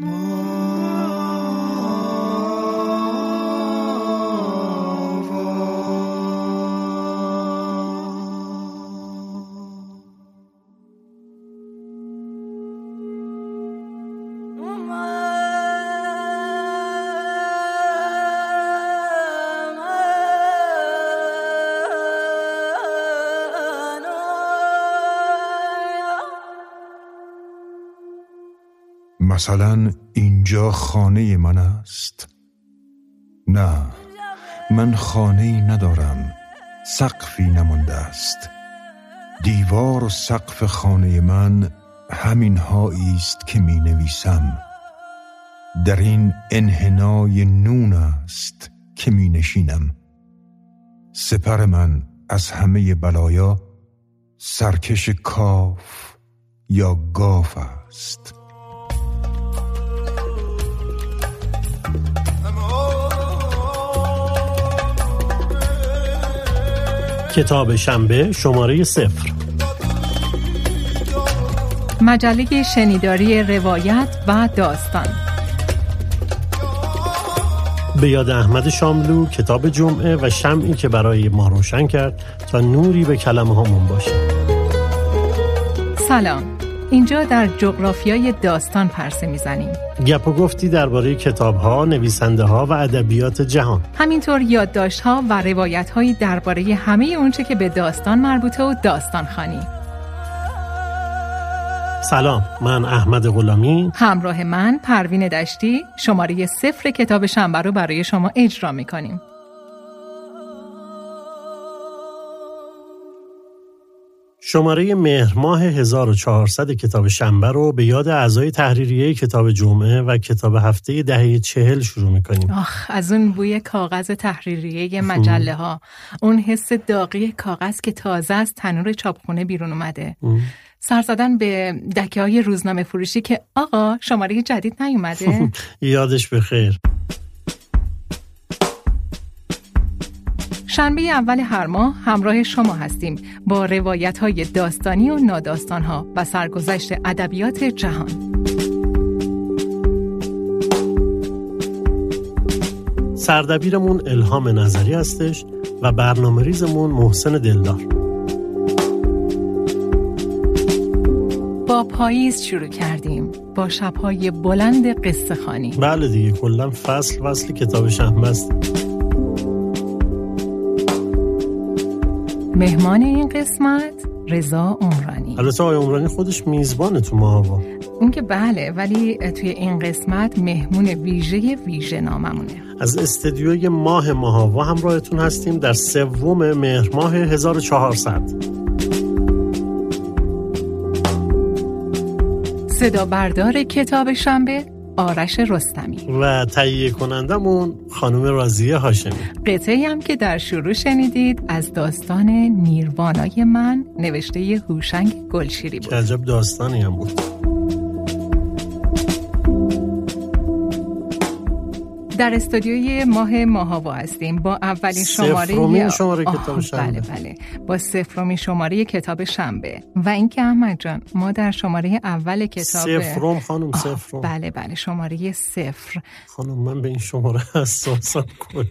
More. مثلا اینجا خانه من است. نه من خانه ندارم سقفی نمانده است. دیوار و سقف خانه من همین است که می نویسم. در این انحنای نون است که می نشینم. سپر من از همه بلایا سرکش کاف یا گاف است. کتاب شنبه شماره صفر. مجله شنیداری روایت و داستان. به یاد احمد شاملو کتاب جمعه و شمعی که برای ما روشن کرد تا نوری به کلمه هامون باشه. سلام. اینجا در جغرافیای داستان پرسه می‌زنیم. گپ و گفتی درباره کتاب ها، نویسنده ها و ادبیات جهان. همینطور یادداشت ها و روایت هایی درباره همه اونچه که به داستان مربوطه و داستان خانی سلام من احمد غلامی. همراه من پروین دشتی. شماره صفر کتاب شنبه رو برای شما اجرا می‌کنیم. شماره مهر ماه 1400 کتاب شنبه رو به یاد اعضای تحریریه کتاب جمعه و کتاب هفته دهه چهل شروع می‌کنیم. آخ از اون بوی کاغذ تحریریه مجله ها اون حس داغی کاغذ که تازه از تنور چاپخونه بیرون اومده. سر زدن به دکه های روزنامه فروشی که آقا شماره جدید نیومده؟ یادش بخیر. شنبه اول هر ماه همراه شما هستیم با روایت های داستانی و ناداستان ها و سرگذشت ادبیات جهان. سردبیرمون الهام نظری هستش و برنامه ریزمون محسن دلدار. با پاییز شروع کردیم با شبهای بلند قصه خانی بله دیگه کلا فصل فصل کتاب شنبه است مهمان این قسمت رضا عمرانی. البته آقای عمرانی خودش میزبانه تو ماهوا اون که بله ولی توی این قسمت مهمون ویژه ویژه ناممونه. از استدیوی ماه ماهوا همراهتون هستیم در سوم مهر ماه 1400 صدا بردار کتاب شنبه آرش رستمی. و تهیه کنندمون خانم رازیه هاشمی. قطعی هم که در شروع شنیدید از داستان نیروانای من نوشته هوشنگ گلشیری بود. عجب داستانی هم بود. در استودیوی ماه ماهاوا هستیم. با اولین شماره شماره کتاب شنبه بله بله. با سفرومین شماره کتاب شنبه. و اینکه احمد جان ما در شماره اول کتاب سفروم خانم سفروم بله بله شماره صفر. خانم من به این شماره حساسم کن.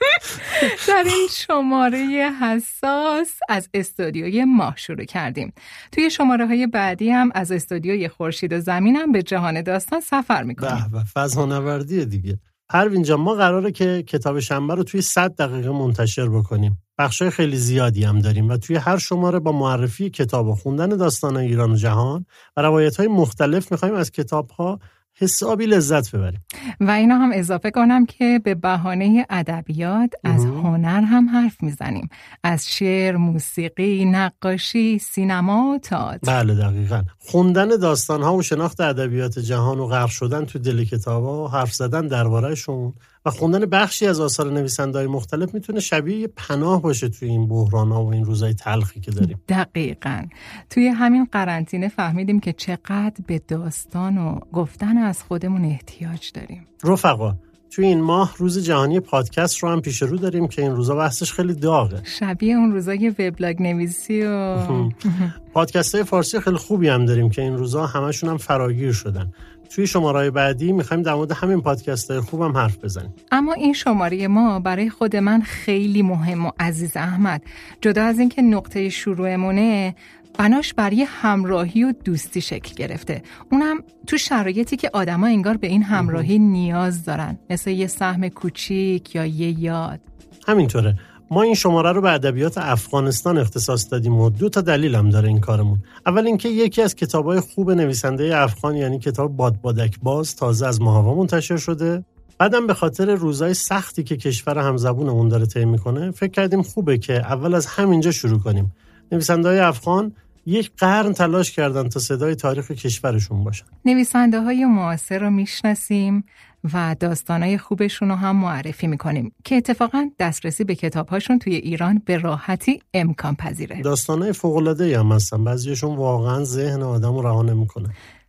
در این شماره حساس از استودیوی ماه شروع کردیم. توی شماره های بعدی هم از استودیوی خورشید و زمین هم به جهان داستان سفر می‌کنیم. به فضا نوردیه دیگه. اینجا ما قراره که کتاب شنبه رو توی 100 دقیقه منتشر بکنیم. بخشای خیلی زیادی هم داریم و توی هر شماره با معرفی کتاب و خوندن داستان ایران و جهان و روایت های مختلف می‌خوایم از کتاب ها حسابی لذت ببریم. و اینا هم اضافه کنم که به بهانه ادبیات از هنر هم حرف می‌زنیم. از شعر، موسیقی، نقاشی، سینما، تئاتر بله دقیقا. خوندن داستان ها و شناخت ادبیات جهان و غرق شدن تو دل کتاب ها و حرف زدن دربارهشون و خوندن بخشی از آثار نویسندهای مختلف می‌تونه شبیه یه پناه باشه توی این بحران ها و این روزای تلخی که داریم. دقیقا. توی همین قرنطینه فهمیدیم که چقدر به داستان و گفتن از خودمون احتیاج داریم. رفقا توی این ماه روز جهانی پادکست رو هم پیش رو داریم که این روزا بحثش خیلی داغه. شبیه اون روزای وبلاگ نویسی و پادکست های فارسی خیلی خوبی هم داریم که این روزا همشون هم فراگیر شدن. توی شماره بعدی می‌خوایم در مورد همین پادکست های خوبم حرف بزنیم. اما این شماره ما برای خود من خیلی مهم و عزیز احمد. جدا از اینکه نقطه شروعمونه بناش برای همراهی و دوستی شکل گرفته. اونم تو شرایطی که آدما انگار به این همراهی نیاز دارن. مثل یه سهم کوچیک یا یه یاد. همینطوره. ما این شماره رو به ادبیات افغانستان اختصاص دادیم و دو تا دلیل هم داره این کارمون. اول اینکه یکی از کتابای خوب نویسنده افغان یعنی کتاب باد بادک باز تازه از ماهوا منتشر شده. بعدم به خاطر روزای سختی که کشور همزبونمون داره طی می‌کنه فکر کردیم خوبه که اول از همینجا شروع کنیم. نویسنده های افغان یک قرن تلاش کردن تا صدای تاریخ کشورشون باشن. نویسنده های معاصر رو می‌شناسیم. و داستانای خوبشون رو هم معرفی می‌کنیم که اتفاقا دسترسی به کتابهاشون توی ایران به راحتی امکان پذیره. داستانای فوق‌العاده هم هستن. بعضیشون واقعا ذهن آدم رو رها نمی‌کنه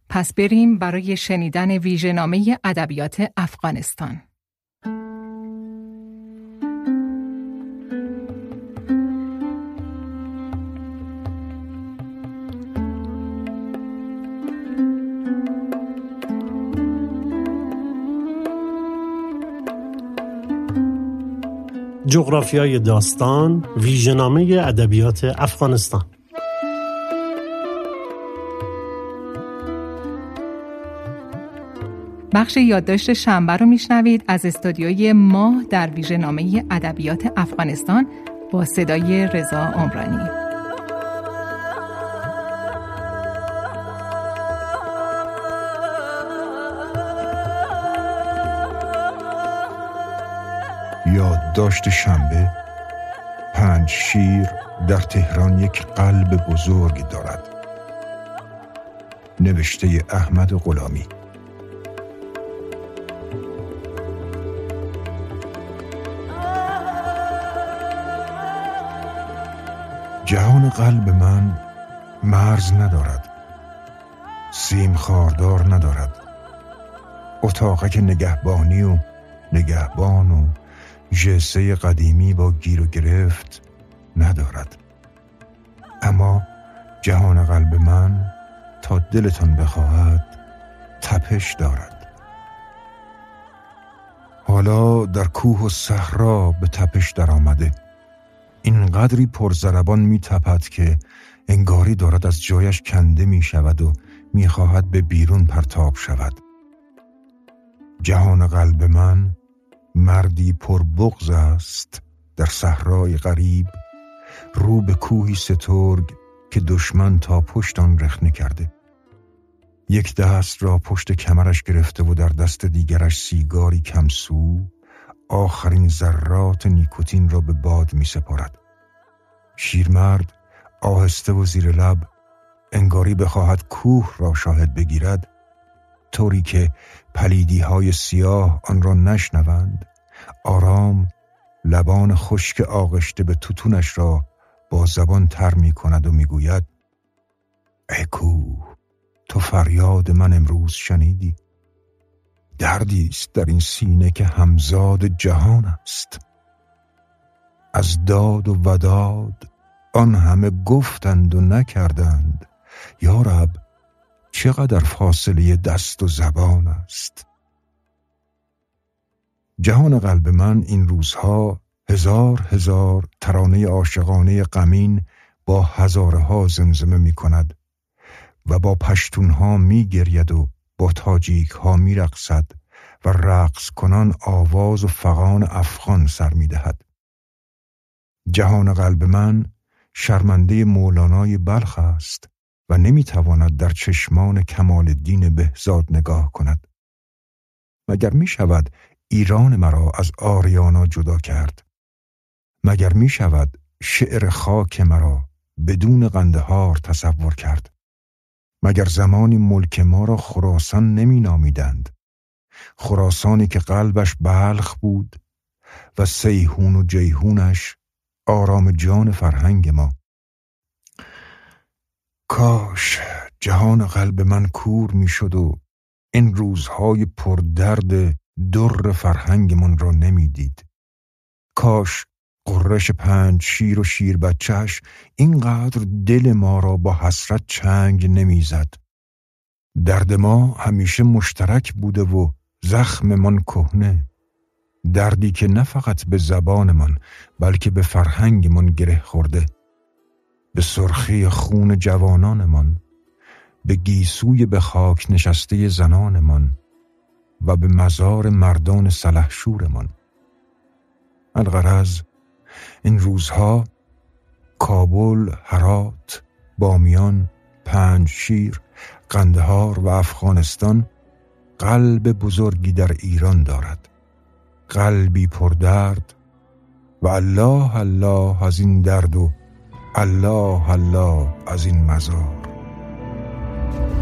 پس بریم برای شنیدن ویژه‌نامه ادبیات افغانستان. جغرافیای داستان ویژنامه ادبیات افغانستان. بخش یادداشت شنبه رو میشنوید از استودیوی ماه در ویژنامه ادبیات افغانستان با صدای رضا عمرانی. یادداشت شنبه پنج شیر در تهران یک قلب بزرگ دارد. نوشته احمد غلامی. جهان قلب من مرز ندارد. سیم خاردار ندارد. اتاقک نگهبانی و نگهبان و جسه قدیمی با گیر و گرفت ندارد. اما جهان قلب من تا دلتان بخواهد تپش دارد. حالا در کوه و صحرا به تپش درآمده. این قدری پرزربان می تپد که انگاری دارد از جایش کنده می شود و می خواهد به بیرون پرتاب شود. جهان قلب من مردی پر بغز است در صحرای غریب رو به کوهی سترگ که دشمن تا پشت آن رخنه کرده. یک دست را پشت کمرش گرفته و در دست دیگرش سیگاری کمسو آخرین ذرات نیکوتین را به باد می سپارد. شیرمرد آهسته و زیر لب انگاری بخواهد کوه را شاهد بگیرد طوری که پلیدی های سیاه آن را نشنوند. آرام لبان خشک آغشته به توتونش را با زبان تر می کند و می گوید ای کوه تو فریاد من امروز شنیدی. دردی است در این سینه که همزاد جهان است. از داد و وداد آن همه گفتند و نکردند. یارب چقدر فاصله دست و زبان است جهان قلب من این روزها هزار هزار ترانه عاشقانه غمین با هزاره ها زمزمه می کند و با پشتون ها می گرید و با تاجیک ها می رقصد و رقص کنان آواز و فقان افغان سر می دهد. جهان قلب من شرمنده مولانای بلخ است و نمی‌تواند در چشمان کمال دین بهزاد نگاه کند. مگر می شود ایران مرا از آریانا جدا کرد؟ مگر می شود شعر خاک مرا بدون قندهار تصور کرد؟ مگر زمانی ملک ما را خراسان نمی نامیدند خراسانی که قلبش بلخ بود و سیهون و جیهونش آرام جان فرهنگ ما کاش جهان قلب من کور می شد و این روزهای پردرد در فرهنگمون را نمی‌دید کاش قررش پنج شیر و شیر بچهش اینقدر دل ما را با حسرت چنگ نمی‌زد. درد ما همیشه مشترک بوده و زخممان کهنه. دردی که نه فقط به زبانمان بلکه به فرهنگمان گره خورده. به سرخی خون جوانانمان، به گیسوی به خاک نشسته زنانمان و به مزار مردان سلحشورمان. الغرض این روزها کابل، هرات، بامیان، پنجشیر، قندهار و افغانستان قلب بزرگی در ایران دارد قلبی پردرد و الله الله از این درد و الله الله از این مزار.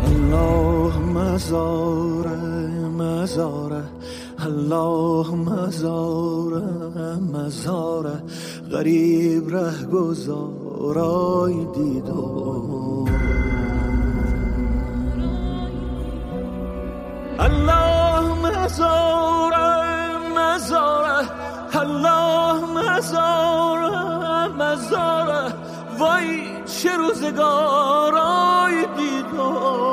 الله مزاره مزاره الله مزاره مزاره غریب ره گذارای دیدو الله مزاره مزاره الله مزاره مزاره وای چه روزگارای دیدو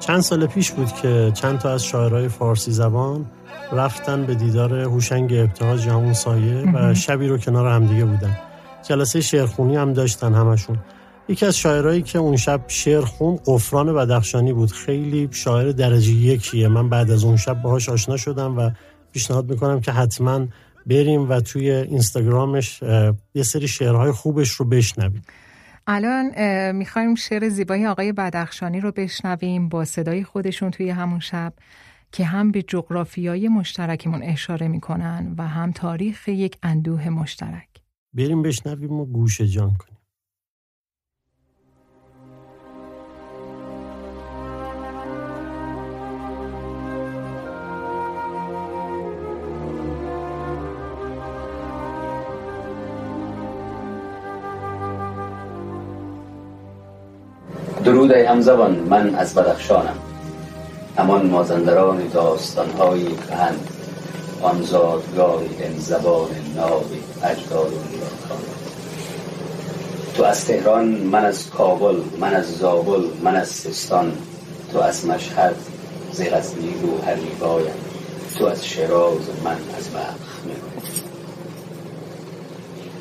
چند سال پیش بود که چند تا از شاعرای فارسی زبان رفتن به دیدار هوشنگ ابتهاج یا همون سایه و شبی رو کنار همدیگه بودن. جلسه شعرخونی هم داشتن همشون. یکی از شاعرایی که اون شب شعر خون قفران بدخشانی بود. خیلی شاعر درجه یکیه. من بعد از اون شب باهاش آشنا شدم و پیشنهاد می‌کنم که حتما بریم و توی اینستاگرامش یه سری شعرهای خوبش رو بشنویم. الان می‌خوایم شعر زیبای آقای بدخشانی رو بشنویم با صدای خودشون توی همون شب که هم به جغرافیای مشترکمون اشاره می‌کنن و هم تاریخ یک اندوه مشترک. بریم بشنویم و گوش جان کنیم. درود ای همزبان من از بدخشانم. همان مازندران داستانهایی کهند آن زادگاهی این زبان نابی اجداد و تو از تهران من از کابل من از زابل من از سیستان تو از مشهد زیغزنی رو بایم تو از شراز من از می‌گویم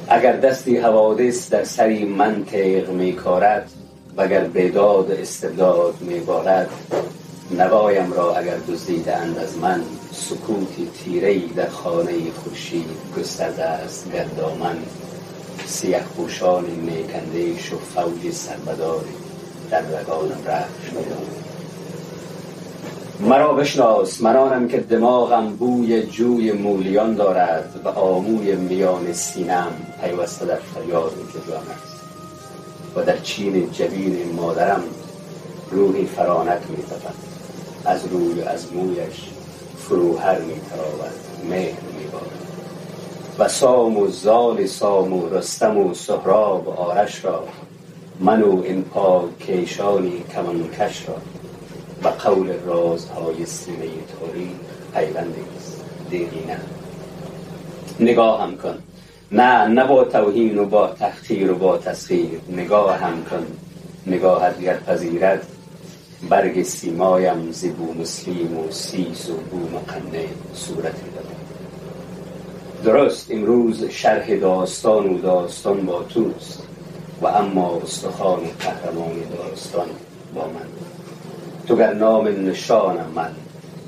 اگر دستی حوادث در سری من تیغ میکارد وگر بیداد استبداد میبارد نوایم را اگر دزدیدند از من سکوتی تیرهی در خانه خورشید گسترده است گردامن سیه پوشان میکندیش و فوج سربداری در رگانم رخش می‌دانم مرا بشناس منانم که دماغم بوی جوی مولیان دارد و آموی میان سینم پیوسته در فریاد جدان است. و در چین جبین مادرم روحی فرانک می از روی از مویش فروهر می تراود مهر می و سام و زال سام و رستم و سهراب آرش را من و این پاک کیشانی کش را. و قول رازهای سینه تاریخ پیوندی است. دیگی نه. نگاه کن. نه نه با توهین و با تحقیر و با تسخیر نگاه هم کن نگاهت گر پذیرد. برگ سیمایم زبو مسلیم و سیس و بو مقنه صورت درست امروز شرح داستان و داستان با توست. و اما استخوان قهرمان داستان با من. تو گر نام نشانم من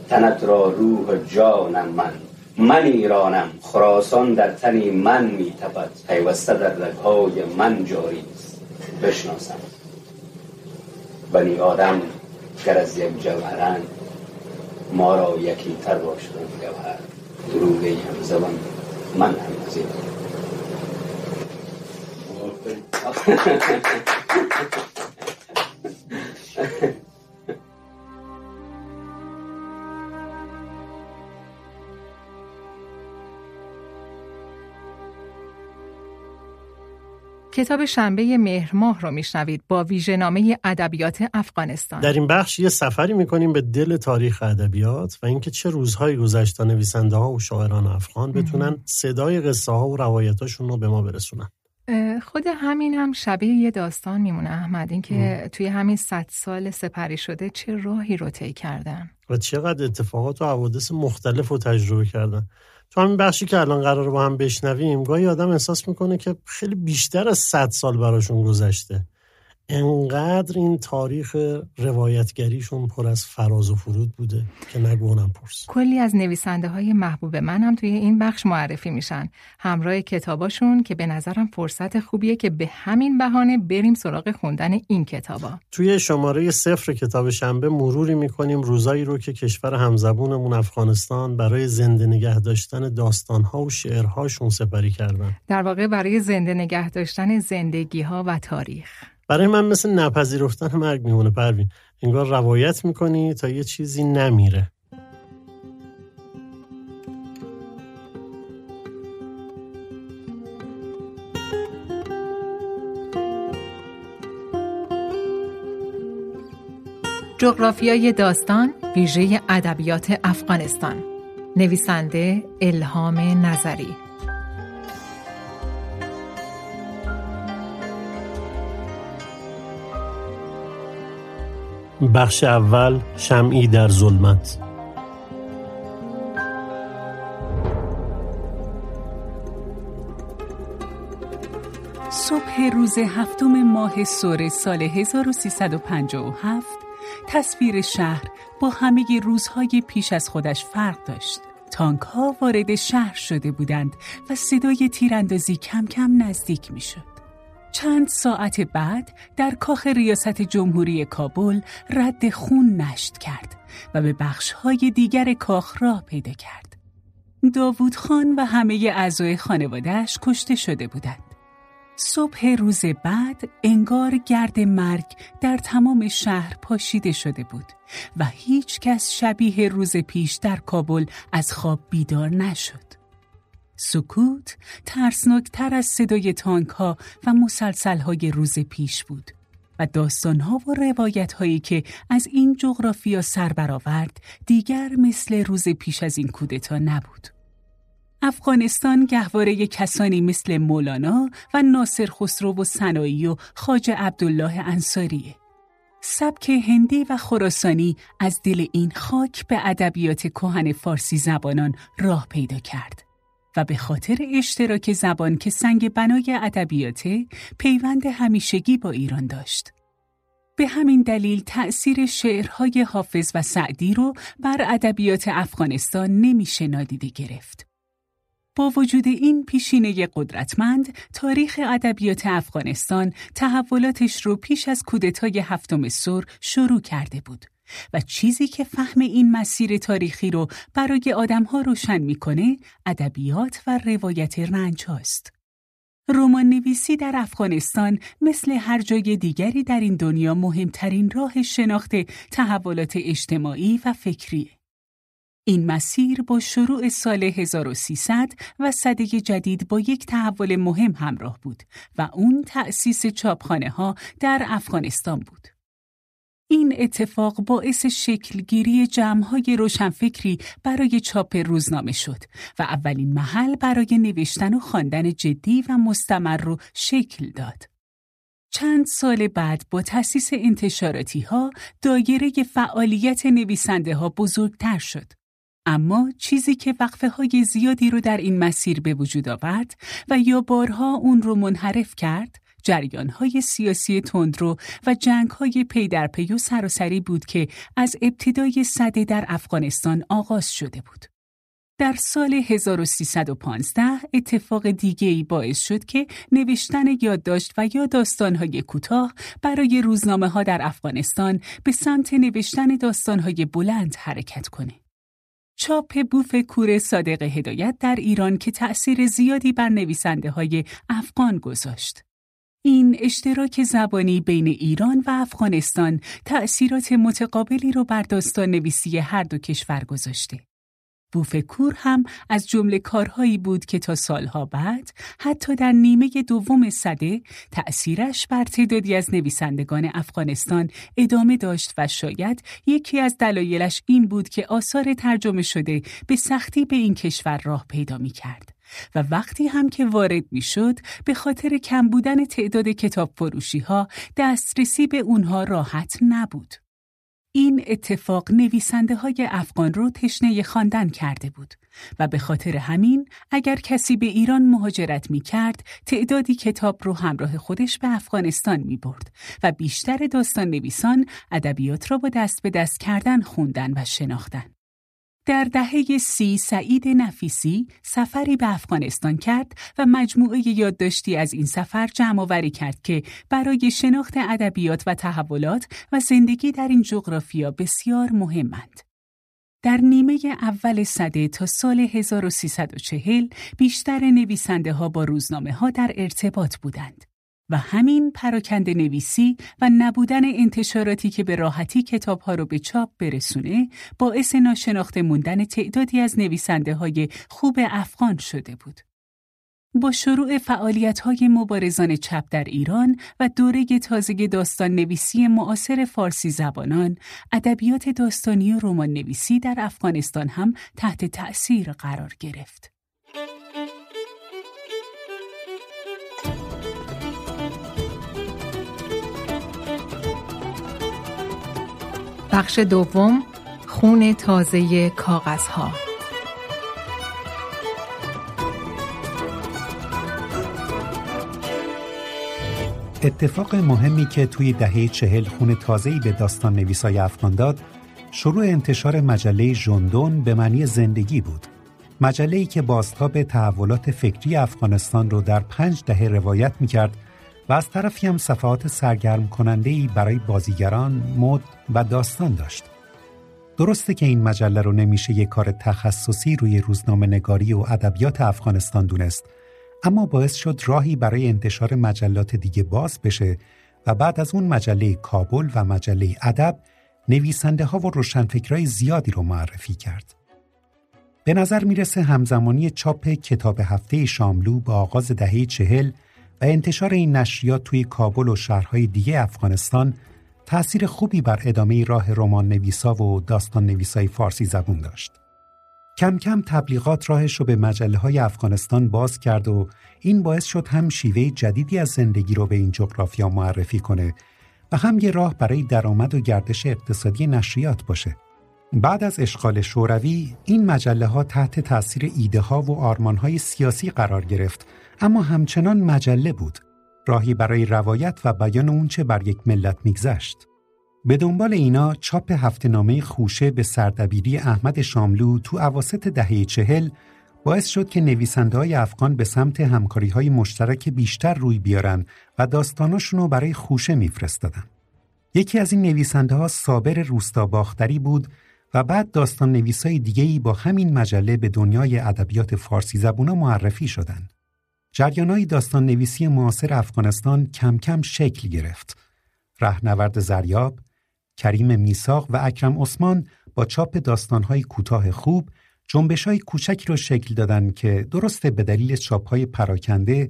تنت را روح جانم من. من ایرانم. خراسان در تنی من می تپد پیوسته در رگهای من جاری است. بشناسم. بنی آدم گر از یک جوهرن ما را یکی تر باشد جوهر. دروغی هم زبان من هم از این کتاب شنبه مهر ماه رو میشنوید با ویژه‌نامه ادبیات افغانستان. در این بخش یه سفری می‌کنیم به دل تاریخ ادبیات و اینکه چه روزهایی گذشته نویسنده ها و شاعران افغان بتونن صدای قصه ها و روایتاشون رو به ما برسونن. خود همین هم شبیه یه داستان میمونه احمد اینکه توی همین صد سال سپری شده چه راهی رو طی کردن و چقدر اتفاقات و حوادث مختلف رو تجربه کردن تو همین بخشی که الان قرار با هم بشنویم گاهی آدم احساس می‌کنه که خیلی بیشتر از صد سال براشون گذشته. انقدر این تاریخ روایتگریشون پر از فراز و فرود بوده که نگونم پرس. کلی از نویسنده های محبوب من هم توی این بخش معرفی میشن. همراه کتاباشون که به نظرم فرصت خوبیه که به همین بهانه بریم سراغ خوندن این کتابا. توی شماره صفر کتاب شنبه مروری می‌کنیم روزایی رو که کشور همزبونمون افغانستان برای زنده نگه داشتن داستانها و شعرهاشون سپری کردن. در واقع برای زنده نگه داشتن زندگی ها و تاریخ. برای من مثل نپذیرفتن مرگ میمونه پروین. انگار روایت می‌کنی تا یه چیزی نمیره. جغرافیای داستان ویژه ادبیات افغانستان. نویسنده الهام نظری. بخش اول شمعی در ظلمت صبح روز هفتم ماه سور سال 1357 تصویر شهر با همه روزهای پیش از خودش فرق داشت. تانک ها وارد شهر شده بودند و صدای تیراندازی کم کم نزدیک می شد. چند ساعت بعد در کاخ ریاست جمهوری کابل رد خون نشت کرد و به بخشهای دیگر کاخ راه پیدا کرد. داوود خان و همه اعضای خانوادهش کشته شده بودند. صبح روز بعد انگار گرد مرگ در تمام شهر پاشیده شده بود و هیچ کس شبیه روز پیش در کابل از خواب بیدار نشد. سکوت ترسناکتر از صدای تانک ها و مسلسل های روز پیش بود و داستان ها و روایت هایی که از این جغرافیا سر برآورد دیگر مثل روز پیش از این کودتا نبود. افغانستان گهواره کسانی مثل مولانا و ناصر خسرو و سنایی و خاج عبدالله انصاریه. سبک هندی و خراسانی از دل این خاک به ادبیات کهن فارسی زبانان راه پیدا کرد. و به خاطر اشتراک زبان که سنگ بنای ادبیاته پیوند همیشگی با ایران داشت. به همین دلیل تأثیر شعرهای حافظ و سعدی رو بر ادبیات افغانستان نمیشه نادیده گرفت. با وجود این پیشینه قدرتمند، تاریخ ادبیات افغانستان تحولاتش رو پیش از کودتای هفتم سر شروع کرده بود. و چیزی که فهم این مسیر تاریخی رو برای آدمها روشن می‌کنه ادبیات و روایت رنج هاست. رمان نویسی در افغانستان مثل هر جای دیگری در این دنیا مهمترین راه شناخت تحولات اجتماعی و فکریه. این مسیر با شروع سال 1300 و صده جدید با یک تحول مهم همراه بود و اون تأسیس چاپخانه ها در افغانستان بود. این اتفاق باعث شکلگیری جمعهای روشنفکری برای چاپ روزنامه شد و اولین محل برای نوشتن و خواندن جدی و مستمر رو شکل داد. چند سال بعد با تأسیس انتشاراتی ها دایره فعالیت نویسنده ها بزرگتر شد. اما چیزی که وقفه های زیادی رو در این مسیر به وجود آورد و یا بارها اون رو منحرف کرد های سیاسی تندرو و های پی در پی و سراسری بود که از ابتدای صده در افغانستان آغاز شده بود. در سال 1315 اتفاق دیگه ای باعث شد که نوشتن یادداشت و یا داستانهای کوتاه برای روزنامه ها در افغانستان به سمت نوشتن داستانهای بلند حرکت کنه. چاپ بوف کور صادق هدایت در ایران که تأثیر زیادی بر نویسنده های افغان گذاشت. این اشتراک زبانی بین ایران و افغانستان تأثیرات متقابلی رو بر داستان نویسی هر دو کشور گذاشته. بوفکور هم از جمله کارهایی بود که تا سالها بعد حتی در نیمه دوم صده تأثیرش بر تعدادی از نویسندگان افغانستان ادامه داشت و شاید یکی از دلایلش این بود که آثار ترجمه شده به سختی به این کشور راه پیدا می کرد. و وقتی هم که وارد می شد به خاطر کم بودن تعداد کتاب فروشی ها دسترسی به اونها راحت نبود. این اتفاق نویسنده های افغان رو تشنه خواندن کرده بود و به خاطر همین اگر کسی به ایران مهاجرت می کرد تعدادی کتاب رو همراه خودش به افغانستان می برد و بیشتر داستان نویسان ادبیات را با دست به دست کردن خوندن و شناختن. در دهه سی سعید نفیسی سفری به افغانستان کرد و مجموعه یادداشتی از این سفر جمع آوری کرد که برای شناخت ادبیات و تحولات و زندگی در این جغرافیا بسیار مهمند. در نیمه اول صده تا سال 1340 بیشتر نویسنده ها با روزنامه ها در ارتباط بودند. و همین پراکنده نویسی و نبودن انتشاراتی که به راحتی کتابها رو به چاپ برسونه باعث ناشناخته موندن تعدادی از نویسنده های خوب افغان شده بود. با شروع فعالیت های مبارزان چپ در ایران و دوره تازه داستان نویسی معاصر فارسی زبانان، ادبیات داستانی و رمان نویسی در افغانستان هم تحت تأثیر قرار گرفت. بخش دوم خون تازه کاغذها. اتفاق مهمی که توی دهه چهل خون تازه‌ای به داستان نویسای افغان داد شروع انتشار مجله ژندون به معنی زندگی بود. مجله‌ای که بازتاب تحولات فکری افغانستان رو در پنج دهه روایت می‌کرد و از طرفی هم صفحات سرگرم کننده ای برای بازیگران، مد و داستان داشت. درسته که این مجله رو نمیشه یک کار تخصصی روی روزنامه نگاری و ادبیات افغانستان دونست اما باعث شد راهی برای انتشار مجلات دیگه باز بشه و بعد از اون مجله کابل و مجله ادب نویسنده ها و روشنفکرای زیادی رو معرفی کرد. به نظر می‌رسه همزمانی چاپ کتاب هفته شاملو با آغاز دهه چهل و انتشار این نشریات توی کابل و شهرهای دیگه افغانستان تأثیر خوبی بر ادامه راه رمان نویسا و داستان نویسای فارسی زبون داشت. کم کم تبلیغات راهش رو به مجله های افغانستان باز کرد و این باعث شد هم شیوه جدیدی از زندگی رو به این جغرافیا معرفی کنه و هم یه راه برای درآمد و گردش اقتصادی نشریات باشه. بعد از اشغال شوروی این مجله ها تحت تاثیر ایده ها و آرمان های سیاسی قرار گرفت. اما همچنان مجله بود. راهی برای روایت و بیان اونچه بر یک ملت میگذشت. به دنبال اینا چاپ هفتهنامه خوشه به سردبیری احمد شاملو تو عواسط دهه چهل باعث شد که نویسنده های افغان به سمت همکاری های مشترک بیشتر روی بیارن و داستاناشون برای خوشه میفرستادن. یکی از این نویسنده ها صابر روستا باختری بود و بعد داستان نویسای دیگهی با همین مجله به دنیای ادبیات فارسی زبونا معرفی شدند. جریانهای داستان نویسی معاصر افغانستان کم کم شکل گرفت. رهنورد زریاب، کریم میساق و اکرم عثمان با چاپ داستانهای کوتاه خوب جنبش های کوچکی را شکل دادند که درسته به دلیل چاپ های پراکنده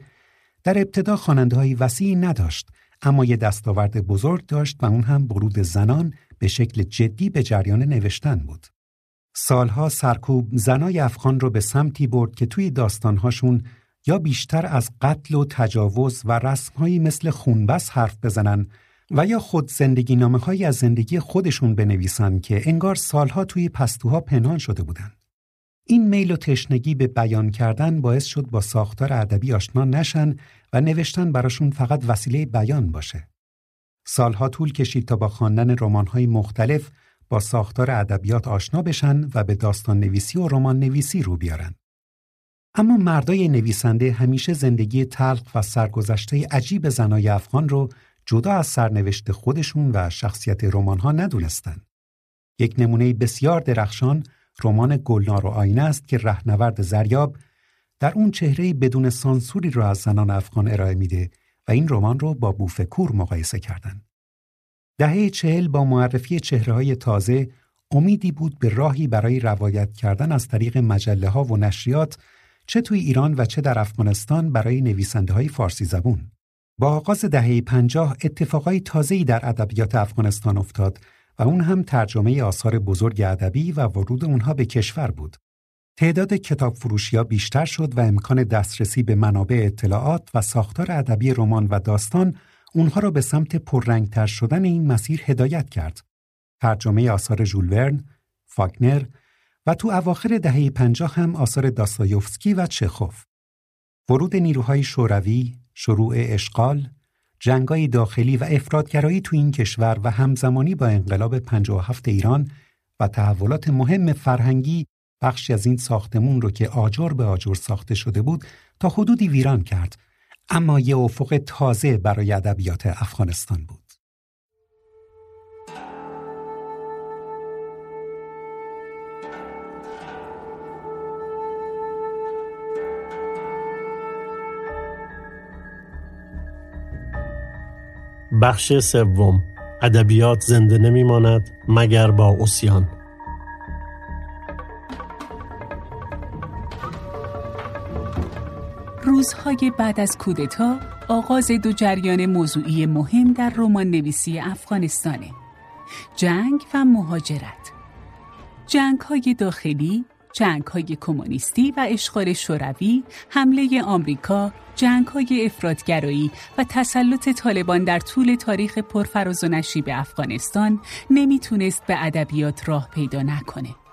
در ابتدا خواننده های وسیعی نداشت اما یه دستاورد بزرگ داشت و اون هم برود زنان به شکل جدی به جریان نوشتن بود. سالها سرکوب زنای افغان رو به سمتی برد که توی داستانهاشون یا بیشتر از قتل و تجاوز و رسمهایی مثل خونبس حرف بزنن و یا خود زندگی نامه از زندگی خودشون بنویسن که انگار سالها توی پستوها پنهان شده بودن. این میل و تشنگی به بیان کردن باعث شد با ساختار ادبی آشنا نشن و نوشتن براشون فقط وسیله بیان باشه. سالها طول کشید تا با خواندن رمان‌های مختلف با ساختار ادبیات آشنا بشن و به داستان نویسی و رمان نویسی رو بیارن. اما مردای نویسنده همیشه زندگی تلخ و سرگذشته عجیب زنای افغان رو جدا از سرنوشت خودشون و شخصیت رمان‌ها ندونستن. یک نمونه بسیار درخشان رمان گلنار و آینه است که رهنورد زریاب در اون چهره بدون سانسوری رو از زنان افغان ارائه میده و این رمان رو با بوفکور مقایسه کردند. دهه چهل با معرفی چهره های تازه امیدی بود به راهی برای روایت کردن از طریق مجله ها و نشریات چه توی ایران و چه در افغانستان برای نویسنده های فارسی زبون. با آغاز دهه پنجاه اتفاقای تازه‌ای در ادبیات افغانستان افتاد و اون هم ترجمه آثار بزرگ ادبی و ورود اونها به کشور بود. تعداد کتاب فروشی ها بیشتر شد و امکان دسترسی به منابع اطلاعات و ساختار ادبی رمان و داستان اونها را به سمت پررنگتر شدن این مسیر هدایت کرد. ترجمه آثار ژول فاگنر و تو اواخر دهه پنجاه هم آثار داستایوفسکی و چخوف. ورود نیروهای شوروی، شروع اشغال، جنگای داخلی و افرادگرایی تو این کشور و همزمانی با انقلاب 57 ایران و تحولات مهم فرهنگی بخشی از این ساختمون رو که آجر به آجر ساخته شده بود تا حدودی ویران کرد. اما یه افق تازه برای ادبیات افغانستان بود. بخش سوم. ادبیات زنده نمیماند مگر با اوسیان روزهای بعد از کودتا آغاز دو جریان موضوعی مهم در رمان نویسی افغانستانه جنگ و مهاجرت جنگ های داخلی جنگ های کمونیستی و اشغال شوروی، حمله آمریکا، جنگ های افرادگرایی و تسلط طالبان در طول تاریخ پرفراز و نشیب افغانستان نمی‌تونست به ادبیات راه پیدا نکنه.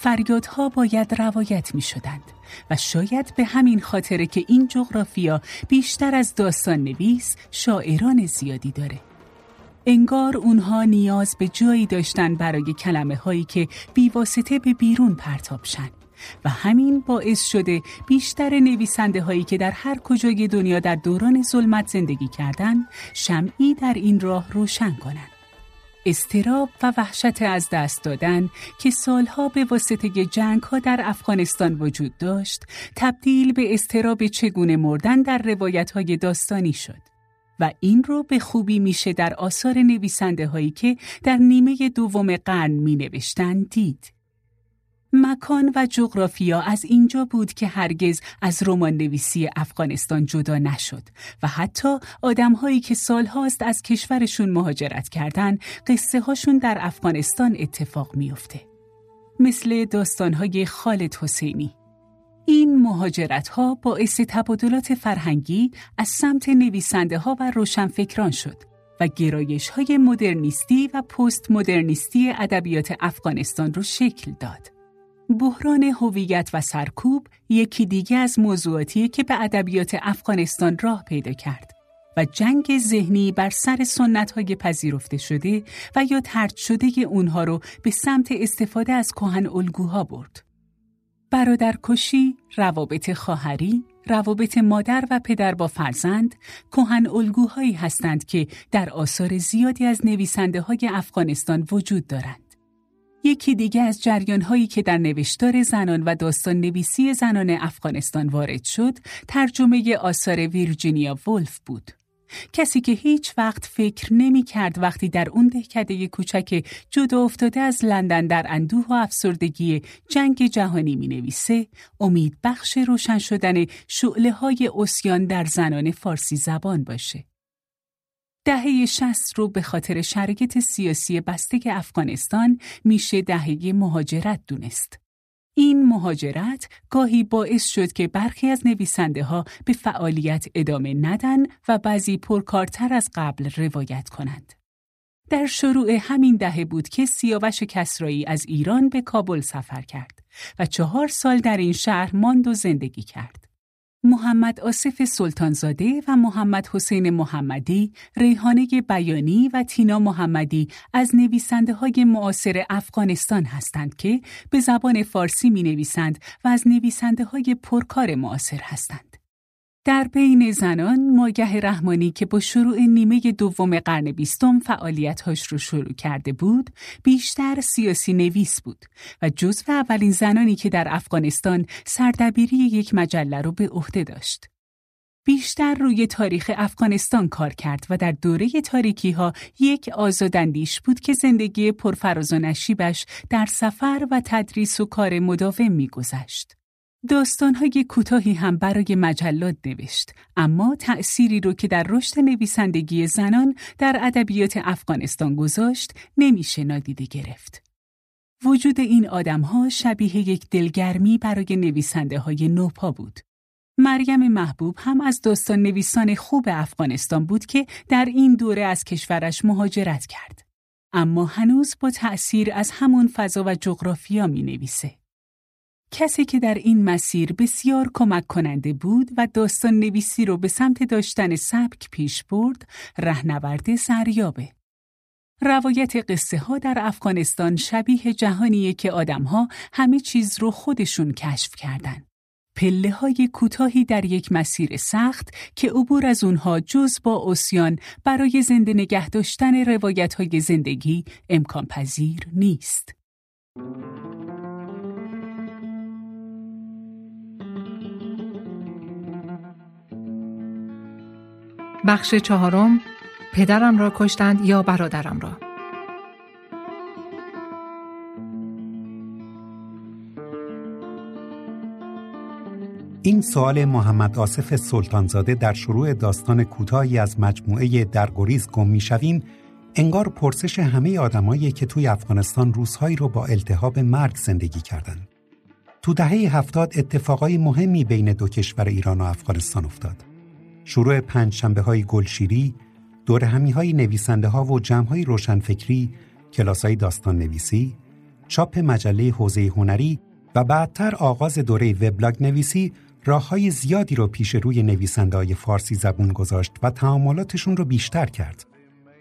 فریادها باید روایت می شدند و شاید به همین خاطره که این جغرافیا بیشتر از داستان نویس شاعران زیادی داره. انگار اونها نیاز به جایی داشتن برای کلمه هایی که بیواسطه به بیرون پرتاب شن و همین باعث شده بیشتر نویسنده هایی که در هر کجای دنیا در دوران ظلمت زندگی کردن شمعی در این راه روشن کنند. استراب و وحشت از دست دادن که سالها به واسطه جنگ ها در افغانستان وجود داشت تبدیل به استراب چگونه مردن در روایت های داستانی شد. و این رو به خوبی میشه در آثار نویسنده هایی که در نیمه دوم قرن می نوشتن دید. مکان و جغرافیا از اینجا بود که هرگز از رمان نویسی افغانستان جدا نشد و حتی آدم هایی که سالهاست از کشورشون مهاجرت کردن قصه هاشون در افغانستان اتفاق میافته. مثل های خالد حسینی این مهاجرت ها باعث تبادلات فرهنگی از سمت نویسنده ها و روشنفکران شد و گرایش های مدرنیستی و پست مدرنیستی ادبیات افغانستان رو شکل داد. بحران هویت و سرکوب یکی دیگه از موضوعاتی که به ادبیات افغانستان راه پیدا کرد و جنگ ذهنی بر سر سنت های پذیرفته شده و یا ترد شده اونها رو به سمت استفاده از کهن الگوها برد. برادرکشی، روابط خواهری، روابط مادر و پدر با فرزند کهن الگوهایی هستند که در آثار زیادی از نویسنده های افغانستان وجود دارند. یکی دیگه از جریانهایی که در نوشتار زنان و داستان نویسی زنان افغانستان وارد شد، ترجمه آثار ویرجینیا ولف بود. کسی که هیچ وقت فکر نمی کرد وقتی در اون دهکده کوچک جدا افتاده از لندن در اندوه و افسردگی جنگ جهانی می نویسه امید بخش روشن شدن شعله های در زنان فارسی زبان باشه. دهه شست رو به خاطر شرکت سیاسی بسته افغانستان میشه دهه مهاجرت دونست. این مهاجرت گاهی باعث شد که برخی از نویسنده ها به فعالیت ادامه ندن و بعضی پرکارتر از قبل روایت کنند. در شروع همین دهه بود که سیاوش کسرایی از ایران به کابل سفر کرد و چهار سال در این شهر ماند و زندگی کرد. محمد آصف سلطانزاده و محمد حسین محمدی، ریحانه بیانی و تینا محمدی از نویسنده های معاصر افغانستان هستند که به زبان فارسی می نویسند و از نویسنده های پرکار معاصر هستند. در بین زنان ماگه رحمانی که با شروع نیمه دوم قرن بیستم فعالیتهاش رو شروع کرده بود بیشتر سیاسی نویس بود و جزو اولین زنانی که در افغانستان سردبیری یک مجله رو به عهده داشت. بیشتر روی تاریخ افغانستان کار کرد و در دوره تاریکی ها یک آزادندیش بود که زندگی پرفراز و نشیبش در سفر و تدریس و کار مداوم میگذشت. داستانهای کوتاهی هم برای مجلات نوشت اما تأثیری رو که در رشد نویسندگی زنان در ادبیات افغانستان گذاشت نمیشه نادیده گرفت. وجود این آدمها شبیه یک دلگرمی برای نویسنده های نوپا بود. مریم محبوب هم از داستان نویسان خوب افغانستان بود که در این دوره از کشورش مهاجرت کرد. اما هنوز با تأثیر از همون فضا و جغرافیا می نویسه. کسی که در این مسیر بسیار کمک کننده بود و داستان نویسی رو به سمت داشتن سبک پیش برد، رهنورد سریابه. روایت قصه ها در افغانستان شبیه جهانیه که آدمها همه چیز رو خودشون کشف کردن. پله های کوتاهی در یک مسیر سخت که عبور از اونها جز با اسیان برای زنده نگه داشتن روایت های زندگی امکان پذیر نیست. بخش چهارم پدرم را کشتند یا برادرم را این سوال محمد آصف سلطانزاده در شروع داستان کوتاهی از مجموعه در گریز گم می‌شویم انگار پرسش همه آدمایی که توی افغانستان روزهایی رو با التهاب مرگ زندگی کردند. تو دهه هفتاد اتفاقای مهمی بین دو کشور ایران و افغانستان افتاد. شروع پنج شنبه های گلشیری، دور همی های نویسنده ها و جمع های روشنفکری، کلاس های داستان نویسی، چاپ مجله حوزه هنری و بعدتر آغاز دوره وبلاگ نویسی راه های زیادی رو پیش روی نویسنده های فارسی زبون گذاشت و تعاملاتشون رو بیشتر کرد.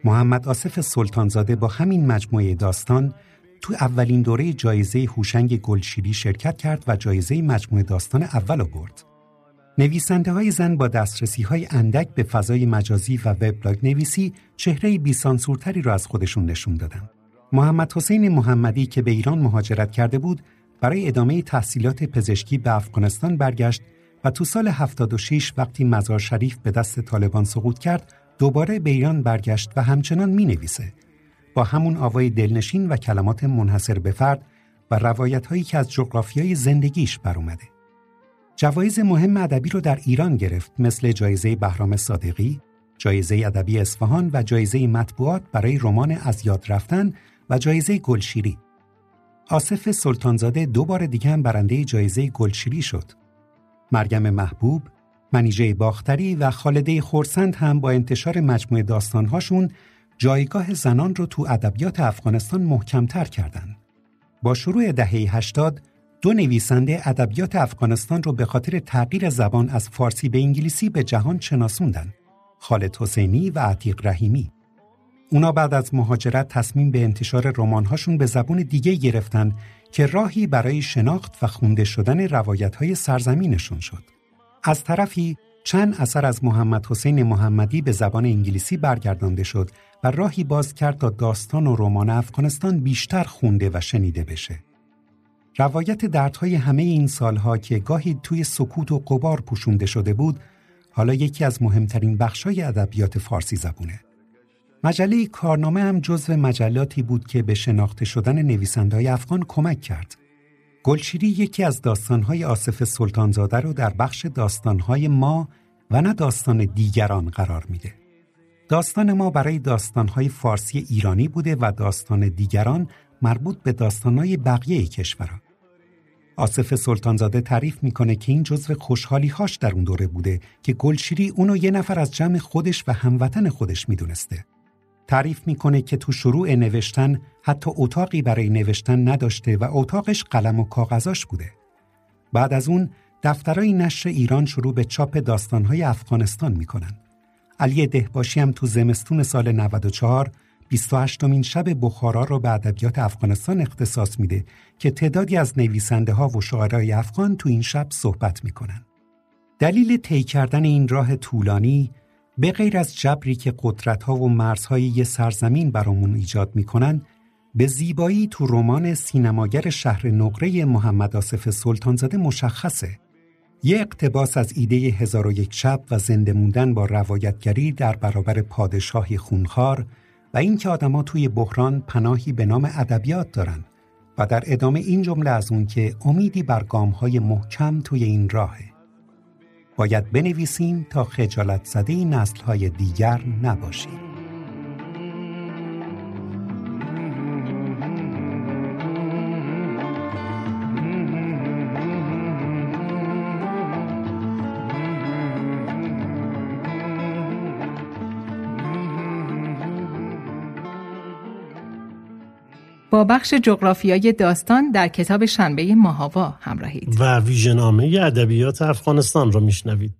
محمد آصف سلطانزاده با همین مجموعه داستان تو اولین دوره جایزه هوشنگ گلشیری شرکت کرد و جایزه مجموعه داستان اول برد. نویسنده های زن با دسترسی های اندک به فضای مجازی و وبلاگ نویسی چهره بیسانسورتری را از خودشون نشون دادن. محمد حسین محمدی که به ایران مهاجرت کرده بود برای ادامه تحصیلات پزشکی به افغانستان برگشت و تو سال 76 وقتی مزار شریف به دست طالبان سقوط کرد دوباره به ایران برگشت و همچنان می نویسه. با همون آوای دلنشین و کلمات منحصر به فرد و روایت هایی که از جغرافیای زندگیش بر. جوایز مهم ادبی رو در ایران گرفت مثل جایزه بهرام صادقی، جایزه ادبی اصفهان و جایزه مطبوعات برای رمان از یاد رفتن و جایزه گلشیری. آصف سلطانزاده دو بار دیگه هم برنده جایزه گلشیری شد. مریم محبوب، منیژه باختری و خالده خورسند هم با انتشار مجموعه داستانهاشون جایگاه زنان رو تو ادبیات افغانستان محکمتر کردند. با شروع دهه 80 دو نویسنده ادبیات افغانستان رو به خاطر تغییر زبان از فارسی به انگلیسی به جهان شناسوندن. خالد حسینی و عتیق رحیمی. اونا بعد از مهاجرت تصمیم به انتشار رمانهاشون به زبون دیگه گرفتن که راهی برای شناخت و خونده شدن روایتهای سرزمینشون شد. از طرفی چند اثر از محمد حسین محمدی به زبان انگلیسی برگردانده شد و راهی باز کرد تا داستان و رمان افغانستان بیشتر خونده و شنیده بشه. روایت دردهای همه این سالها که گاهی توی سکوت و قبار پوشونده شده بود، حالا یکی از مهمترین بخشای ادبیات فارسی زبونه. مجله کارنامه هم جزو مجلاتی بود که به شناخته شدن نویسندهای افغان کمک کرد. گلشیری یکی از داستانهای آصف سلطانزاده رو در بخش داستانهای ما و نه داستان دیگران قرار میده. داستان ما برای داستانهای فارسی ایرانی بوده و داستان دیگران مربوط به داستانهای بقیه کشوران. آصف سلطانزاده تعریف می‌کنه که این جزو خوشحالی هاش در اون دوره بوده که گلشیری اونو یه نفر از جمع خودش و هموطن خودش می‌دونسته. تعریف می‌کنه که تو شروع نوشتن حتی اتاقی برای نوشتن نداشته و اتاقش قلم و کاغذاش بوده. بعد از اون دفترای نشر ایران شروع به چاپ داستانهای افغانستان می‌کنن. علی دهباشی هم تو زمستون سال 94 28 مین شب بخارا را به ادبیات افغانستان اختصاص میده که تعدادی از نویسنده ها و شاعرای افغان تو این شب صحبت می‌کنن. دلیل طی کردن این راه طولانی به غیر از جبری که قدرت ها و مرزهای یه سرزمین برامون ایجاد می‌کنن به زیبایی تو رمان سینماگر شهر نقره محمد آصف سلطانزاده مشخصه یه اقتباس از ایده هزار و یک شب و زنده موندن با روایتگری در برابر پادشاهی خونخوار و اینکه آدما توی بحران پناهی به نام ادبیات دارن و در ادامه این جمله از اون که امیدی بر های محکم توی این راهه. باید بنویسیم تا خجالت زده های دیگر نباشیم. با بخش جغرافیای داستان در کتاب شنبه ماهاوا همراهید. و ویژنامه ادبیات افغانستان را میشنوید.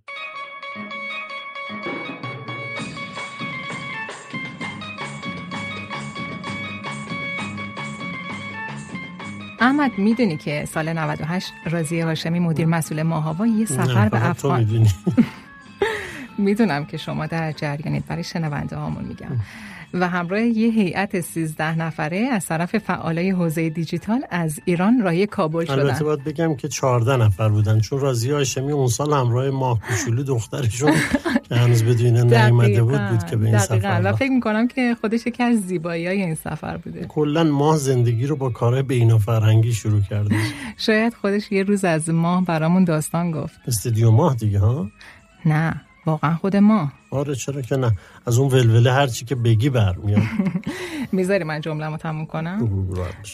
احمد می‌دونی که سال 98 رازی هاشمی مدیر مسئول ماهاوا یه سفر به افغان می‌دونم که شما در جریانید برای شنونده هامون میگم. و همراه یه هیئت 13 نفره از طرف فعالای حوزه دیجیتال از ایران راهی کابل شدن. البته باید بگم که 14 نفر بودن چون رازی هاشمی اون سال همراه ماه کوچولو دخترشون که هنوز بدون نیامده بود بود که به این سفر و فکر می‌کنم که خودش یکی از زیبایی های این سفر بوده. کلا ماه زندگی رو با کارهای بین فرهنگی شروع کرده. شاید خودش یه روز از ماه برامون داستان گفت. استدیو ماه دیگه ها؟ نه. واقعا خود ما. آره چرا که نه. از اون ولوله هرچی که بگی برمیاد. می‌ذاری من جمله رو تموم کنم؟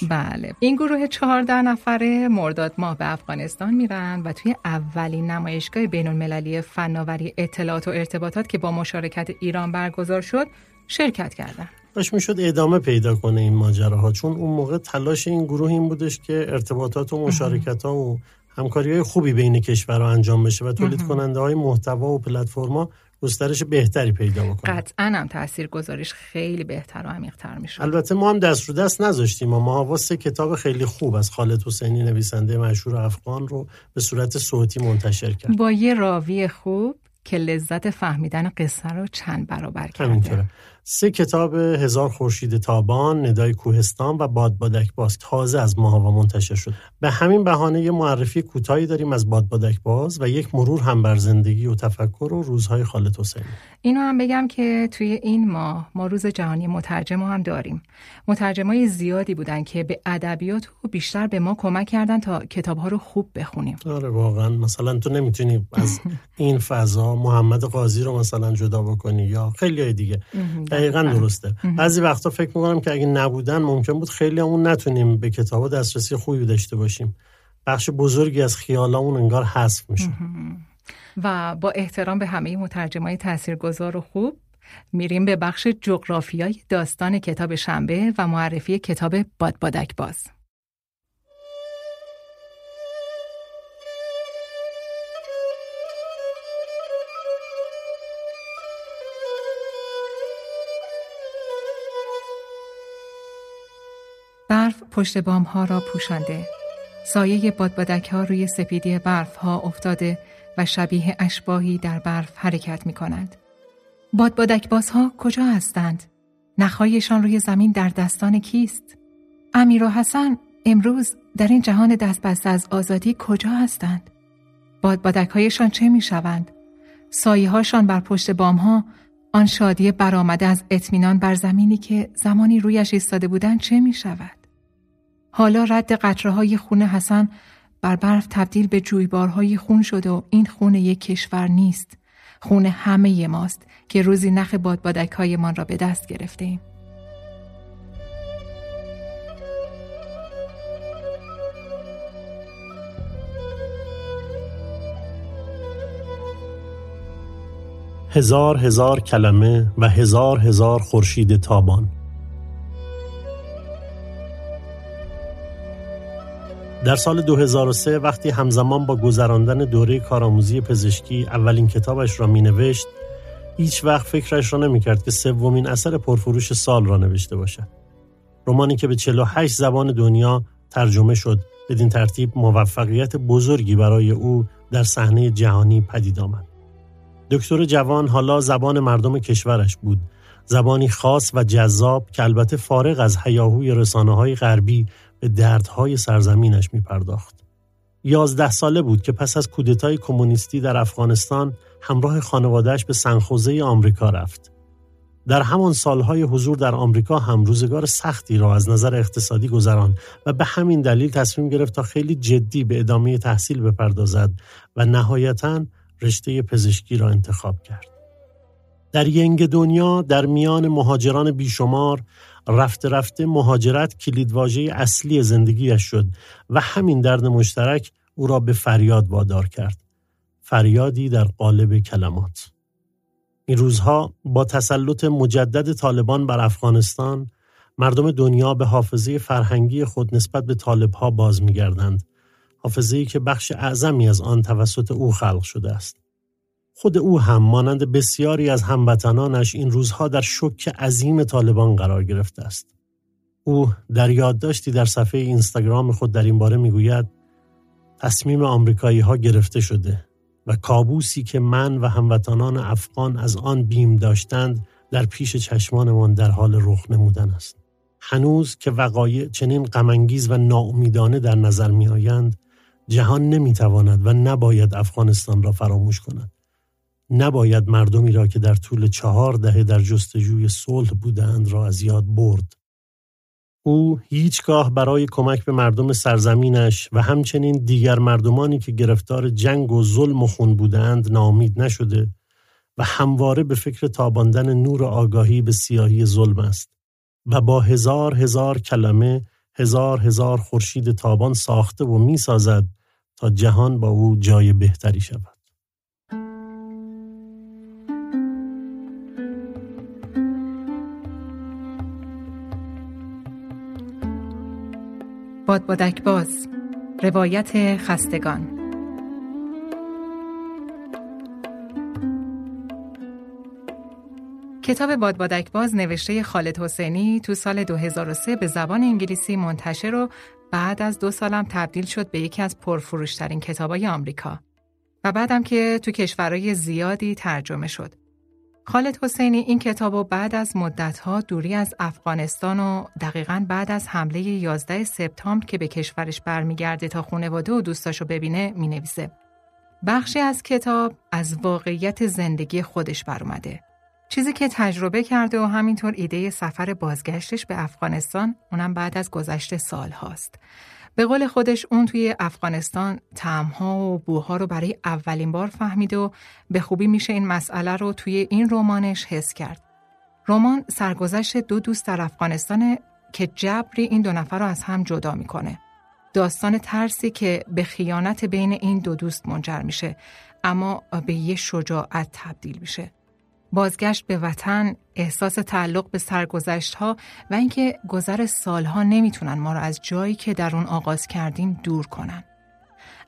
بله. این گروه چهارده نفره مرداد ماه به افغانستان میرن و توی اولین نمایشگاه بین المللی فناوری اطلاعات و ارتباطات که با مشارکت ایران برگزار شد شرکت کردن. باش می‌شد ادامه پیدا کنه این ماجراها چون اون موقع تلاش این گروه این بودش که ارتباطات و مشارکت ها و همکاری های خوبی بین کشورها انجام بشه و تولید کننده های محتوا و پلتفرما گسترش بهتری پیدا بکنه. قطعا هم تاثیر گذاریش خیلی بهتر و عمیق‌تر میشه البته ما هم دست رو دست نذاشتیم و ما سه کتاب خیلی خوب از خالد حسینی نویسنده مشهور افغان رو به صورت صوتی منتشر کرد. با یه راوی خوب که لذت فهمیدن قصه رو چند برابر کرده. سه کتاب هزار خورشید تابان، ندای کوهستان و باد بادک باز تازه از ماهاوا منتشر شد. به همین بهانه یه معرفی کوتاهی داریم از باد بادک باز و یک مرور هم بر زندگی و تفکر و روزهای خالد حسینی. اینو هم بگم که توی این ماه ما روز جهانی مترجم هم داریم. مترجمای زیادی بودن که به ادبیات و بیشتر به ما کمک کردن تا کتابها رو خوب بخونیم. آره واقعا. مثلا تو نمی‌تونی از این فضا محمد قاضی رو مثلا جدا بکنی یا خیلی دیگه. دقیقا درسته. بعضی وقتا فکر می‌کنم که اگه نبودن ممکن بود خیلی همون نتونیم به کتاب دسترسی خوبی داشته باشیم. بخش بزرگی از خیالامون انگار حذف میشه. و با احترام به همه مترجمای تاثیرگذار و خوب میریم به بخش جغرافیای داستان کتاب شنبه و معرفی کتاب بادبادک باز برف پشت بام ها را پوشانده. سایه بادبادک ها روی سپیدی برف ها افتاده و شبیه اشباهی در برف حرکت می کنند. بادبادک باز ها کجا هستند؟ نخهایشان روی زمین در دستان کیست؟ امیر و حسن امروز در این جهان دست از آزادی کجا هستند؟ بادبادک هایشان چه می شوند؟ سایه هاشان بر پشت بام ها آن شادی برآمده از اطمینان بر زمینی که زمانی رویش ایستاده بودند چه می شود؟ حالا رد قطره های خون حسن بر برف تبدیل به جویبارهای خون شده و این خون یک کشور نیست. خون همه ماست که روزی نخ بادبادک های من را به دست گرفته ایم. هزار هزار کلمه و هزار هزار خورشید تابان در سال 2003 وقتی همزمان با گذراندن دوره کارآموزی پزشکی اولین کتابش را می نوشت هیچ وقت فکرش را نمی کرد که سومین اثر پرفروش سال را نوشته باشد. رمانی که به 48 زبان دنیا ترجمه شد بدین ترتیب موفقیت بزرگی برای او در صحنه جهانی پدید آمد. دکتر جوان حالا زبان مردم کشورش بود زبانی خاص و جذاب که البته فارغ از هیاهوی رسانه های غربی به دردهای سرزمینش می پرداخت. یازده ساله بود که پس از کودتای کمونیستی در افغانستان همراه خانوادهش به سنخوزه آمریکا رفت. در همان سالهای حضور در آمریکا هم روزگار سختی را از نظر اقتصادی گذران و به همین دلیل تصمیم گرفت تا خیلی جدی به ادامه تحصیل بپردازد و نهایتا رشته پزشکی را انتخاب کرد. در ینگ دنیا در میان مهاجران بیشمار رفته رفته مهاجرت کلیدواژه اصلی زندگیش شد و همین درد مشترک او را به فریاد وادار کرد. فریادی در قالب کلمات. این روزها با تسلط مجدد طالبان بر افغانستان مردم دنیا به حافظه فرهنگی خود نسبت به طالبها باز میگردند حافظه‌ای که بخش اعظمی از آن توسط او خلق شده است خود او هم مانند بسیاری از هموطنانش این روزها در شک عظیم طالبان قرار گرفته است او در یادداشتی در صفحه اینستاگرام خود در این باره می‌گوید تصمیم آمریکایی ها گرفته شده و کابوسی که من و هموطنان افغان از آن بیم داشتند در پیش چشمانمان در حال رخ نمودن است. هنوز که وقایع چنین غمانگیز و ناامیدانه در نظر می آیند جهان نمی تواند و نباید افغانستان را فراموش کند. نباید مردمی را که در طول چهار دهه در جستجوی صلح بودند را از یاد برد. او هیچگاه برای کمک به مردم سرزمینش و همچنین دیگر مردمانی که گرفتار جنگ و ظلم و خون بودند نامید نشده و همواره به فکر تاباندن نور آگاهی به سیاهی ظلم است و با هزار هزار کلمه هزار هزار خورشید تابان ساخته و می سازد تا جهان با او جای بهتری شود. بادبادک باز. روایت خستگان. کتاب بادبادک باز نوشته خالد حسینی تو سال 2003 به زبان انگلیسی منتشر و بعد از دو سالم تبدیل شد به یکی از پرفروشترین کتابای آمریکا. و بعدم که تو کشورهای زیادی ترجمه شد. خالد حسینی این کتاب و بعد از مدتها دوری از افغانستان و دقیقا بعد از حمله 11 سپتامبر که به کشورش برمیگرده تا خانواده و دوستاشو ببینه می نویسه. بخشی از کتاب از واقعیت زندگی خودش اومده. چیزی که تجربه کرده و همینطور ایده سفر بازگشتش به افغانستان اونم بعد از گذشته سال هاست. به قول خودش اون توی افغانستان تعمها و بوها رو برای اولین بار فهمید و به خوبی میشه این مسئله رو توی این رمانش حس کرد. رمان سرگذشت دو دوست در افغانستان که جبری این دو نفر رو از هم جدا می‌کنه. داستان ترسی که به خیانت بین این دو دوست منجر میشه اما به یه شجاعت تبدیل میشه. بازگشت به وطن، احساس تعلق به سرگذشت ها و اینکه گذر سالها نمی‌تونن ما رو از جایی که در اون آغاز کردیم دور کنن.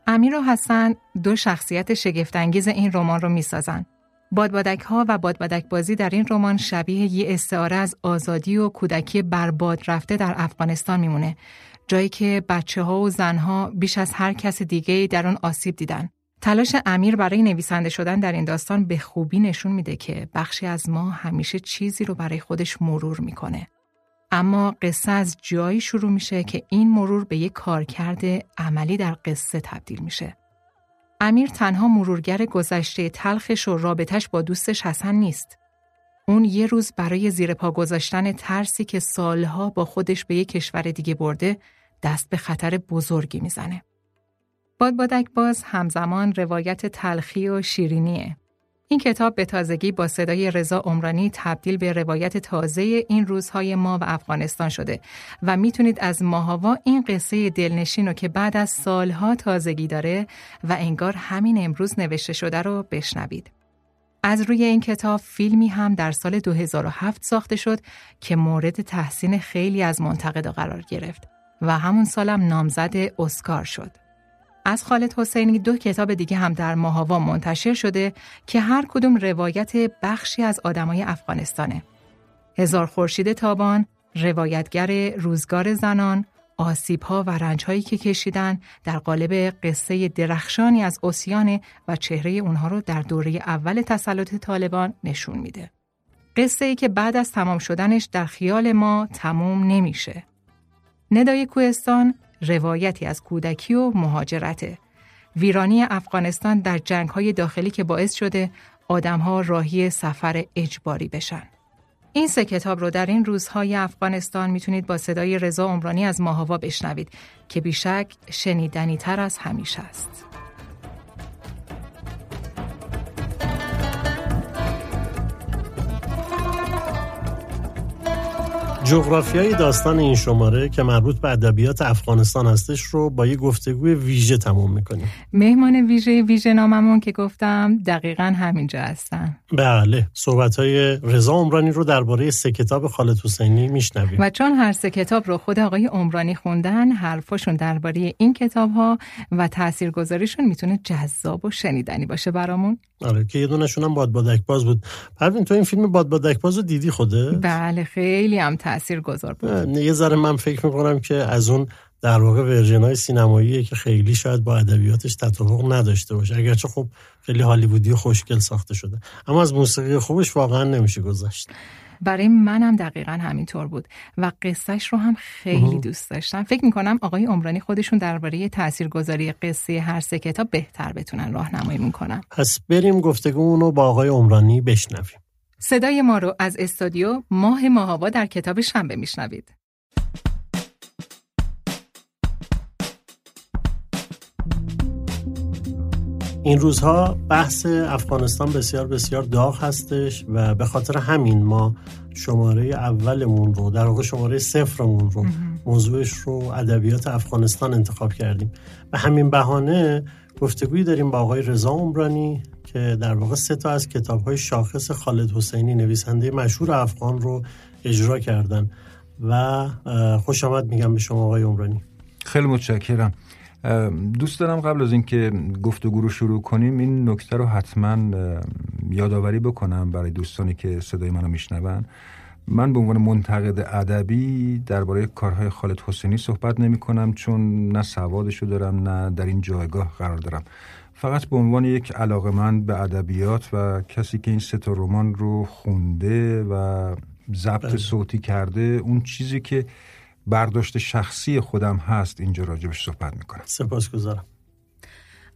امیر و حسن دو شخصیت شگفتانگیز این رمان رو می‌سازن. بادبادک ها و بادبادک بازی در این رمان شبیه یه استعاره از آزادی و کودکی برباد رفته در افغانستان میمونه. جایی که بچه ها و زنها بیش از هر کس دیگه در اون آسیب دیدن. تلاش امیر برای نویسنده شدن در این داستان به خوبی نشون میده که بخشی از ما همیشه چیزی رو برای خودش مرور می‌کنه. اما قصه از جایی شروع میشه که این مرور به یک کارکرد عملی در قصه تبدیل میشه. امیر تنها مرورگر گذشته تلخش و رابطش با دوستش حسن نیست. اون یه روز برای زیر پا گذاشتن ترسی که سالها با خودش به یک کشور دیگه برده دست به خطر بزرگی می‌زنه. بادبادک باز همزمان روایت تلخی و شیرینیه. این کتاب به تازگی با صدای رضا عمرانی تبدیل به روایت تازه این روزهای ما و افغانستان شده و می‌تونید از ماهاوا این قصه دلنشین رو که بعد از سالها تازگی داره و انگار همین امروز نوشته شده رو بشنوید. از روی این کتاب فیلمی هم در سال 2007 ساخته شد که مورد تحسین خیلی از منتقدا قرار گرفت و همون سالم نامزد اسکار شد. از خالد حسینی دو کتاب دیگه هم در ماهاوا منتشر شده که هر کدوم روایت بخشی از آدمای افغانستانه. هزار خورشید تابان، روایتگر روزگار زنان، آسیبها و رنجهایی که کشیدن در قالب قصه درخشانی از اوسیانه و چهره اونها رو در دوره اول تسلط طالبان نشون میده. قصه ای که بعد از تمام شدنش در خیال ما تموم نمیشه. ندای کوهستان روایتی از کودکی و مهاجرته ویرانی افغانستان در جنگ های داخلی که باعث شده آدمها راهی سفر اجباری بشن. این سه کتاب رو در این روزهای افغانستان می‌تونید با صدای رضا عمرانی از ماهوا بشنوید که بیشک شنیدنی تر از همیشه است. جغرافیای داستان این شماره که مربوط به ادبیات افغانستان هستش رو با یه گفتگوی ویژه تموم می‌کنیم. مهمان ویژه ویژه ناممون که گفتم دقیقا همینجا هستن. بله صحبت های رضا عمرانی رو درباره سه کتاب خالد حسینی میشنویم. و چون هر سه کتاب رو خود آقای عمرانی خوندن حرفاشون درباره این کتاب ها و تاثیرگذاریشون می‌تونه جذاب و شنیدنی باشه برامون. آره که یه دونشون هم باد بادک باز بود. پروین تو این فیلم باد بادک باز رو دیدی خوده بله خیلی هم تأثیر گذار بود یه ذره من فکر می‌کنم که از اون در واقع ورژن های سینماییه که خیلی شاید با ادبیاتش تطابق نداشته باشه. اگرچه خب خیلی هالیوودی و خوشگل ساخته شده. اما از موسیقی خوبش واقعا نمیشه گذشت. برای منم دقیقا همینطور بود و قصهش رو هم خیلی دوست داشتم. فکر می‌کنم آقای عمرانی خودشون درباره تاثیرگذاری قصه هر سه کتاب بهتر بتونن راهنمایی می‌کنن. پس بریم گفتگو رو با آقای عمرانی بشنویم. صدای ما رو از استودیو ماه ماهابا در کتاب شنبه میشنوید. این روزها بحث افغانستان بسیار بسیار داغ هستش و به خاطر همین ما شماره اولمون رو در واقع شماره صفرمون رو موضوعش رو ادبیات افغانستان انتخاب کردیم و همین بهانه گفتگویی داریم با آقای رضا عمرانی که در واقع سه تا از کتاب های شاخص خالد حسینی نویسنده مشهور افغان رو اجرا کردن. و خوش آمد میگم به شما آقای عمرانی. خیلی متشکرم. دوست دارم قبل از اینکه گفتگو رو شروع کنیم این نکته رو حتما یادآوری بکنم برای دوستانی که صدای منو میشنون. من به عنوان منتقد ادبی درباره کارهای خالد حسینی صحبت نمی کنم چون نه سوادشو دارم نه در این جایگاه قرار دارم. فقط به عنوان یک علاقمند به ادبیات و کسی که این سه رمان رو خونده و ضبط بله. صوتی کرده اون چیزی که برداشت شخصی خودم هست اینجا راجبش صحبت می‌کنم. سپاسگزارم.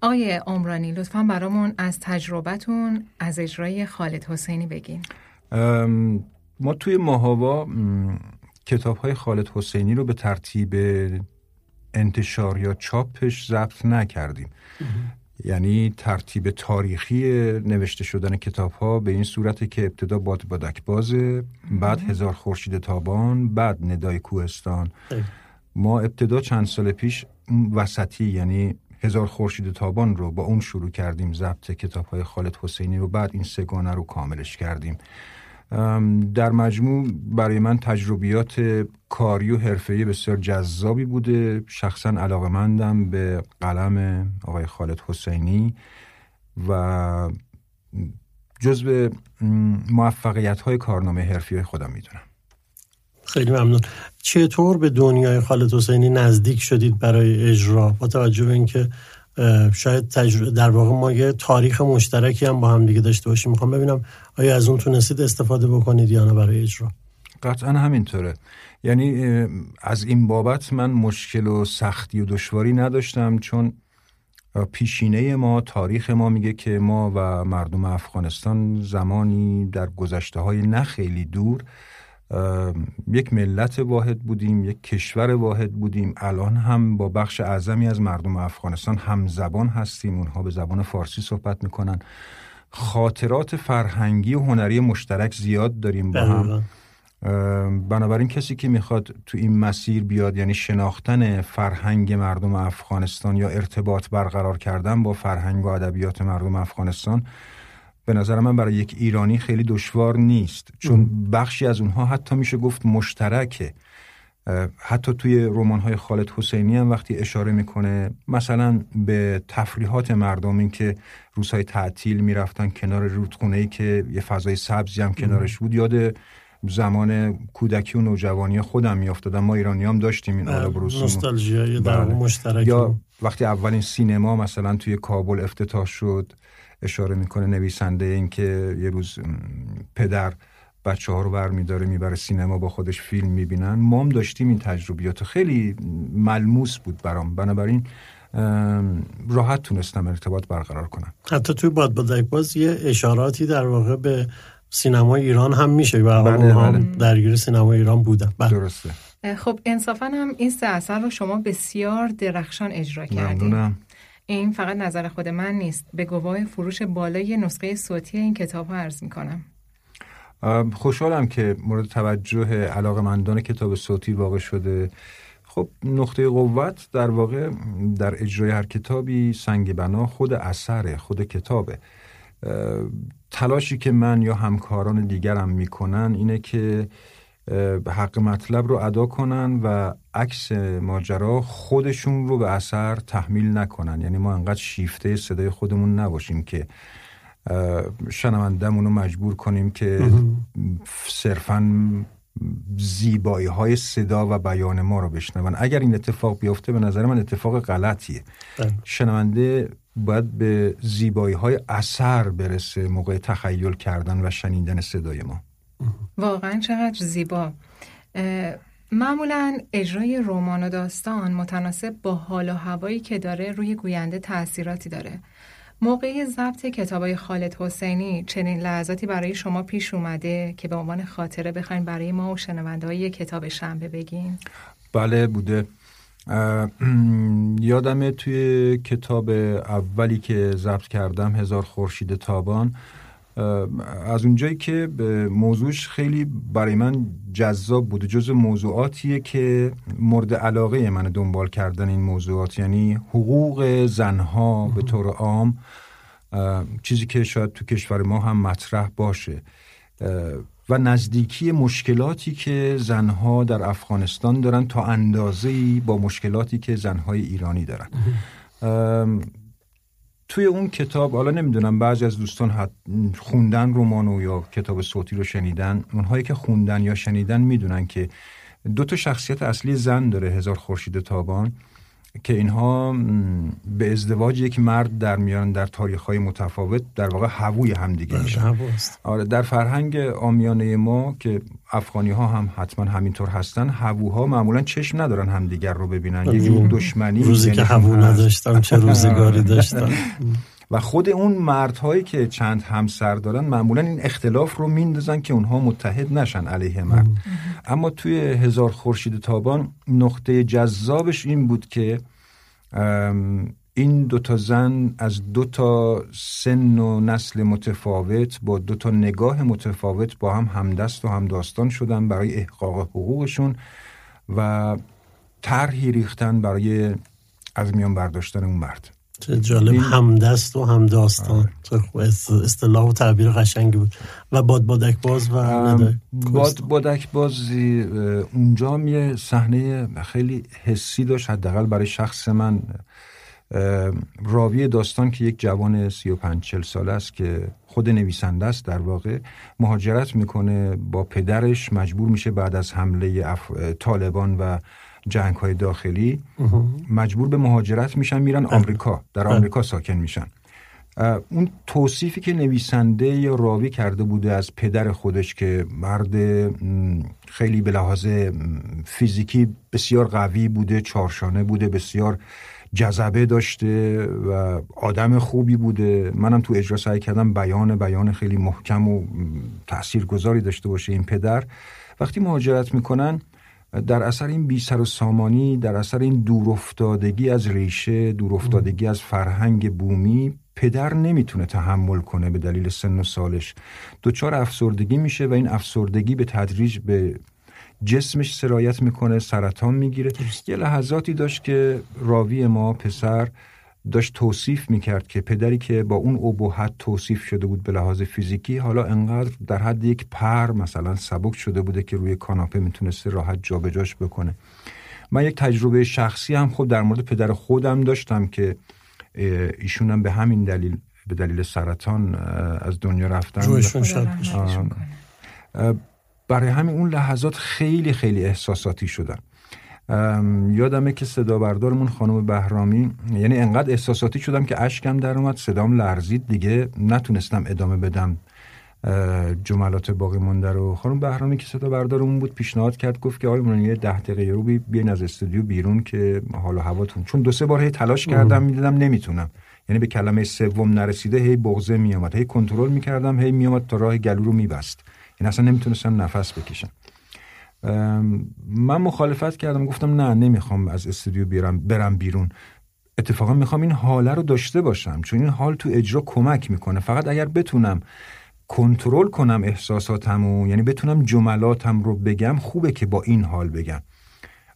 آقای عمرانی لطفا برامون از تجربتون از اجرای خالد حسینی بگین. ما توی ماهاوا کتاب های خالد حسینی رو به ترتیب انتشار یا چاپش ضبط نکردیم. یعنی ترتیب تاریخی نوشته شدن کتاب ها به این صورته که ابتدا باد بادک بازه بعد هزار خورشید تابان بعد ندای کوهستان. ما ابتدا چند سال پیش وسطی یعنی هزار خورشید تابان رو با اون شروع کردیم ضبط کتاب های خالد حسینی رو بعد این سگانه رو کاملش کردیم. در مجموع برای من تجربیات کاری و حرفه‌ای بسیار جذابی بوده. شخصا علاقمندم به قلم آقای خالد حسینی و جزو موفقیت های کارنامه حرفی خودم می‌دونم. خیلی ممنون. چطور به دنیای خالد حسینی نزدیک شدید برای اجرا؟ با توجه به اینکه شاید در واقع ما یه تاریخ مشترکی هم با هم دیگه داشته باشیم. می‌خوام ببینم آیا از اون تونستید استفاده بکنید یا نه برای اجرا؟ قطعا همینطوره. یعنی از این بابت من مشکل و سختی و دشواری نداشتم چون پیشینه ما تاریخ ما میگه که ما و مردم افغانستان زمانی در گذشته های نه خیلی دور یک ملت واحد بودیم یک کشور واحد بودیم. الان هم با بخش اعظمی از مردم افغانستان هم زبان هستیم. اونها به زبان فارسی صحبت می‌کنن. خاطرات فرهنگی و هنری مشترک زیاد داریم با هم. بنابراین کسی که می‌خواد تو این مسیر بیاد یعنی شناختن فرهنگ مردم افغانستان یا ارتباط برقرار کردن با فرهنگ و ادبیات مردم افغانستان به نظر من برای یک ایرانی خیلی دشوار نیست. چون بخشی از اونها حتی میشه گفت مشترکه. حتی توی رمان های خالد حسینی هم وقتی اشاره می‌کنه مثلا به تفریحات مردم این که روزهای تعطیل می‌رفتن کنار رودخونه ای که یه فضای سبزی هم کنارش بود. یاد زمان کودکی و نوجوانی خودم میافتادم. ما ایرانی هم داشتیم این آلا بله. مشترک یا وقتی اولین سینما مثلا توی کابل افتتاح شد اشاره می‌کنه نویسنده این که یه روز پدر بچه ها رو برمیداره می‌بره سینما با خودش فیلم می‌بینن. ما هم داشتیم این تجربیات خیلی ملموس بود برام. بنابراین راحت تونستم ارتباط برقرار کنم. حتی توی باد بادک باز یه اشاراتی در واقع به سینما ایران هم میشه. و بله بله. درگیر سینما ایران بودم. بله. درسته. خب انصافا هم این سه اثر رو شما بسیار درخشان اجرا کردید این فقط نظر خود من نیست. به گواه فروش بالای نسخه صوتی این کتاب رو عرض می‌کنم. خوشحالم که مورد توجه علاقمندان کتاب صوتی واقع شده. خب نقطه قوت در واقع در اجرای هر کتابی سنگ بنا خود اثره خود کتابه. تلاشی که من یا همکاران دیگرم می‌کنن اینه که حق مطلب رو ادا کنن و عکس ماجرا خودشون رو به اثر تحمیل نکنن. یعنی ما انقدر شیفته صدای خودمون نباشیم که شنوندمون رو مجبور کنیم که صرفا زیبایی های صدا و بیان ما رو بشنون. اگر این اتفاق بیفته به نظر من اتفاق غلطیه. بله. شنونده باید به زیبایی های اثر برسه موقع تخیل کردن و شنیدن صدای ما. واقعا چقدر زیبا. معمولا اجرای رمان و داستان متناسب با حال و هوایی که داره روی گوینده تاثیراتی داره. موقع ضبط کتابای خالد حسینی چنین لحظاتی برای شما پیش اومده که به عنوان خاطره بخواین برای ما و شنونده های کتاب شنبه بگین؟ بله بوده. یادمه توی کتاب اولی که ضبط کردم هزار خورشید تابان از اونجایی که موضوعش خیلی برای من جذاب بوده جز موضوعاتیه که مورد علاقه من دنبال کردن این موضوعات یعنی حقوق زنها به طور عام چیزی که شاید تو کشور ما هم مطرح باشه. و نزدیکی مشکلاتی که زنها در افغانستان دارن تا اندازه با مشکلاتی که زنهای ایرانی دارن. توی اون کتاب حالا نمی‌دونم بعضی از دوستان خوندن رمانو یا کتاب صوتی رو شنیدن اونهایی که خوندن یا شنیدن می‌دونن که دو تا شخصیت اصلی زن داره هزار خورشید تابان. که اینها به ازدواج یک مرد در میان در تاریخ های متفاوت در واقع هووی همدیگه بله، میشن. آره در فرهنگ آمیانه ما که افغانی ها هم حتما همینطور هستن هووها معمولا چشم ندارن همدیگر رو ببینن. یه جور دشمنی روزی که هوو نداشتم چه روزگاری داشتم. و خود اون مردهایی که چند همسر دارن معمولا این اختلاف رو میندازن که اونها متحد نشن علیه مرد. اما توی هزار خورشید تابان نقطه جذابش این بود که این دوتا زن از دو تا سن و نسل متفاوت با دو تا نگاه متفاوت با هم همدست و همداستان شدن برای احقاق حقوقشون و طرحی ریختن برای از میان برداشتن اون مرد. چه جالب. همدست و همداستان. آره. اصطلاح و تعبیر قشنگی بود. و باد بادک باز و باد بادک باز اونجا یه صحنه خیلی حسی داشت. حداقل برای شخص من. راوی داستان که یک جوان 35 40 ساله است که خود نویسنده است در واقع مهاجرت می‌کنه با پدرش. مجبور میشه بعد از حمله طالبان و جنگ های داخلی مجبور به مهاجرت میشن میرن بله. آمریکا در بله. آمریکا ساکن میشن اون توصیفی که نویسنده یا راوی کرده بوده از پدر خودش که مرد خیلی به لحاظ فیزیکی بسیار قوی بوده چارشانه بوده بسیار جذبه داشته و آدم خوبی بوده منم تو اجرا سعی کردم بیان بیان خیلی محکم و تاثیرگذاری داشته باشه این پدر وقتی مهاجرت می‌کنن در اثر این بی سر و سامانی در اثر این دورافتادگی از ریشه دورافتادگی از فرهنگ بومی پدر نمی‌تونه تحمل کنه به دلیل سن و سالش. دچار افسردگی میشه و این افسردگی به تدریج به جسمش سرایت می‌کنه سرطان می‌گیره. یه لحظاتی داشت که راوی ما پسر داشت توصیف می‌کرد که پدری که با اون ابهت توصیف شده بود به لحاظ فیزیکی حالا انقدر در حد یک پر مثلا سبک شده بوده که روی کاناپه می‌تونسته راحت جابجاش بکنه. من یک تجربه شخصی هم خود در مورد پدر خودم داشتم که ایشونم به همین دلیل به دلیل سرطان از دنیا رفتن. برای همین اون لحظات خیلی خیلی احساساتی شدن. یادمه که صدا بردارمون خانم بهرامی یعنی انقدر احساساتی شدم که اشکم در اومد صدام لرزید دیگه نتونستم ادامه بدم جملات باقی مونده رو. خانم بهرامی که صدا بردارمون بود پیشنهاد کرد گفت که آقای مونی یه ده دقیقه رو بیاین از استودیو بیرون که حال و هواتون. چون دو سه بار هی تلاش کردم می‌دیدم نمی‌تونم. یعنی به کلمه سوم نرسیده هی بغزه میامد هی کنترل می‌کردم هی میامد تا راه گلو رو میبست. یعنی اصلا نمی‌تونستم نفس بکشم. من مخالفت کردم گفتم نه نمی‌خوام از استودیو بیرم برم بیرون. اتفاقا می‌خوام این حاله رو داشته باشم چون این حال تو اجرا کمک می‌کنه. فقط اگر بتونم کنترل کنم احساساتمو یعنی بتونم جملاتم رو بگم خوبه که با این حال بگم.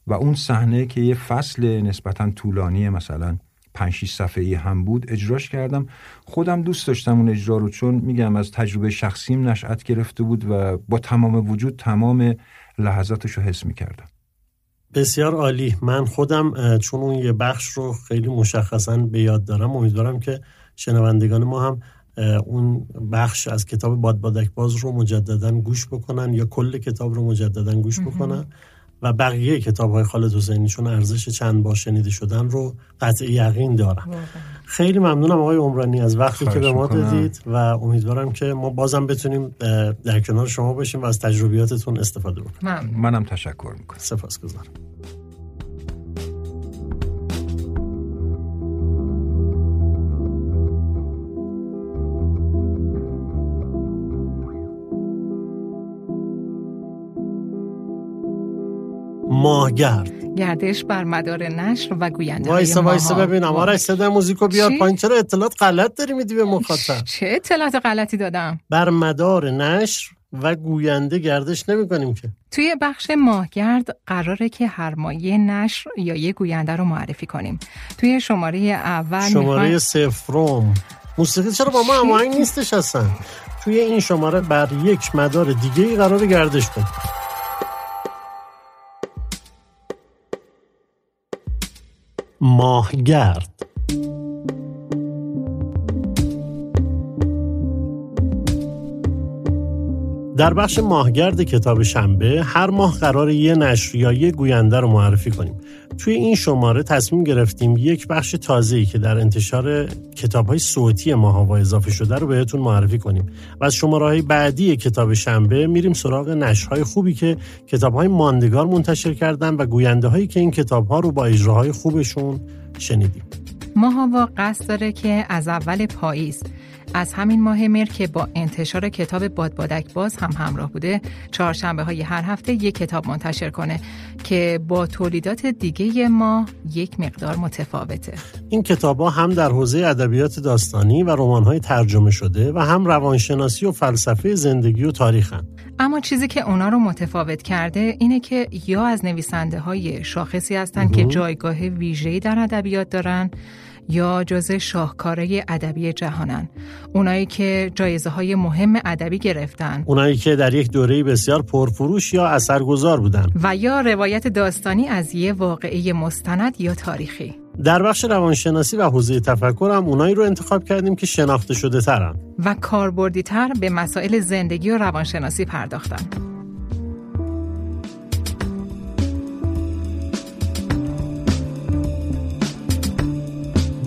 و اون صحنه که یه فصل نسبتا طولانی مثلا 5 6 صفحه‌ای هم بود اجراش کردم. خودم دوست داشتم اون اجرا رو چون میگم از تجربه شخصیم نشأت گرفته بود و با تمام وجود تمام لحظاتش رو حس می‌کردم. بسیار عالی. من خودم چون اون یه بخش رو خیلی مشخصا به یاد دارم امیدوارم که شنوندگان ما هم اون بخش از کتاب باد بادک باز رو مجددا گوش بکنن یا کل کتاب رو مجددا گوش بکنن. و بقیه کتاب های خالد حسینی چون ارزش چند بار شنیده شدن رو قطع یقین دارم. خیلی ممنونم آقای عمرانی از وقتی که به ما دادید و امیدوارم که ما بازم بتونیم در کنار شما باشیم و از تجربیاتتون استفاده بکنیم. منم تشکر می‌کنم. سپاسگزارم. ماهگرد. گردش بر مدار نشر و گوینده وایسا وایسا ببینم. آره صدا موزیکو بیار پایین. چرا اطلاعات غلط داری میدی به مخاطب؟ چه اطلاعات غلطی دادم؟ بر مدار نشر و گوینده گردش نمی کنیم که. توی بخش ماهگرد قراره که هر مایه نشر یا یه گوینده رو معرفی کنیم. توی شماره اول شماره می‌خوای... سفروم موسیقی چرا با ما هماهنگ نیستش اصلا؟ توی این شماره بر یک مدار دیگه ای قرار گردش کنیم. ماهگرد. در بخش ماهگرد کتاب شنبه هر ماه قرار یه نشر یا یه گوینده رو معرفی کنیم. توی این شماره تصمیم گرفتیم یک بخش تازه‌ای که در انتشار کتاب های صوتی ماهاوا اضافه شده رو بهتون معرفی کنیم. و از شماره های بعدی کتاب شنبه میریم سراغ نشرهای خوبی که کتاب های ماندگار منتشر کردن و گوینده هایی که این کتاب ها رو با اجراهای خوبشون شنیدیم. ماهاوا قصد داره که از اول پاییز از همین ماه مر که با انتشار کتاب بادبادک باز هم همراه بوده چهارشنبه های هر هفته یک کتاب منتشر کنه که با تولیدات دیگه ما یک مقدار متفاوته. این کتاب ها هم در حوزه ادبیات داستانی و رمان های ترجمه شده و هم روانشناسی و فلسفه زندگی و تاریخن اما چیزی که اونا رو متفاوت کرده اینه که یا از نویسنده های شاخصی هستن که جایگاه ویژه‌ای در ادبیات دارن یا جز شاهکاره ادبی جهانن. اونایی که جایزه های مهم ادبی گرفتن. اونایی که در یک دوره بسیار پرفروش یا اثرگذار بودن. و یا روایت داستانی از یه واقعه مستند یا تاریخی. در بخش روانشناسی و حوزه تفکر هم اونایی رو انتخاب کردیم که شناخته شده ترن. و کاربردی تر به مسائل زندگی و روانشناسی پرداختن.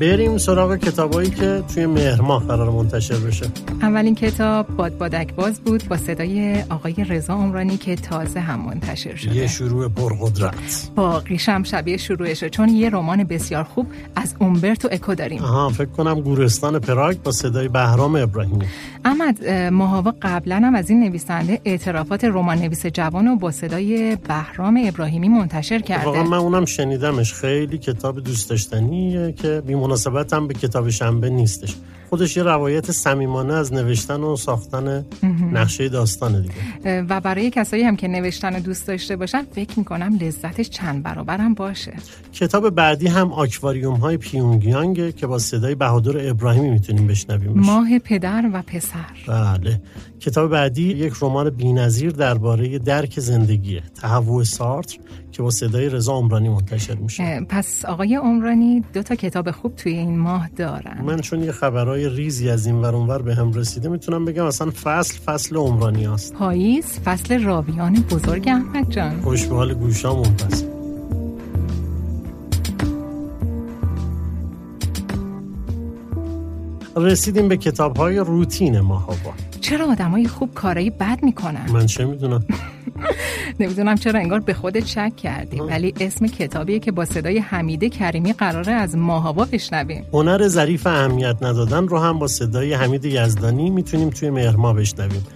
بریم سراغ کتابایی که توی مهر ماه قرار منتشر بشه. اولین کتاب باد بادک باز بود با صدای آقای رضا عمرانی که تازه هم منتشر شده. یه شروع پرقدرت. باقیش هم شبیه شروعشه چون یه رمان بسیار خوب از اومبرتو اکو داریم. آها فکر کنم گورستان پراگ با صدای بهرام ابراهیمی. احمد ماهاوا قبلا هم از این نویسنده اعترافات رمان نویس جوان و با صدای بهرام ابراهیمی منتشر کرده. واقعا من اونم شنیدمش. خیلی کتاب دوست داشتنیه که بی مناسبت هم به کتاب شنبه نیستش. خودش یه روایت صمیمانه از نوشتن و ساختن نقشه داستان دیگه. و برای کسایی هم که نوشتن و دوست داشته باشن فکر می‌کنم لذتش چند برابر هم باشه. کتاب بعدی هم آکواریوم های پیونگیانگه که با صدای بهادر ابراهیمی می‌تونیم بشنویم ماه پدر و پسر. بله. کتاب بعدی یک رمان بی‌نظیر درباره درک زندگیه تهوع سارتر که با صدای رضا عمرانی منتشر میشه. پس آقای عمرانی دو تا کتاب خوب توی این ماه دارن. من چون یه خبرهای ریزی از این ور به هم رسیده می‌تونم بگم اصلا فصل فصل عمرانی است. پاییز فصل راویان بزرگ احمد جان. خوش به حال گوشامون پس رسیدیم به کتاب های روتین ما چرا آدمای خوب کارایی بد می‌کنن؟ من چه می‌دونم؟ نمی‌دونم چرا انگار به خودت شک کردی ولی اسم کتابیه که با صدای حمیده کریمی قراره از ماهابا بشنویم. هنر ظریف اهمیت ندادن رو هم با صدای حمید یزدانی می‌تونیم توی مهرما بشنویم.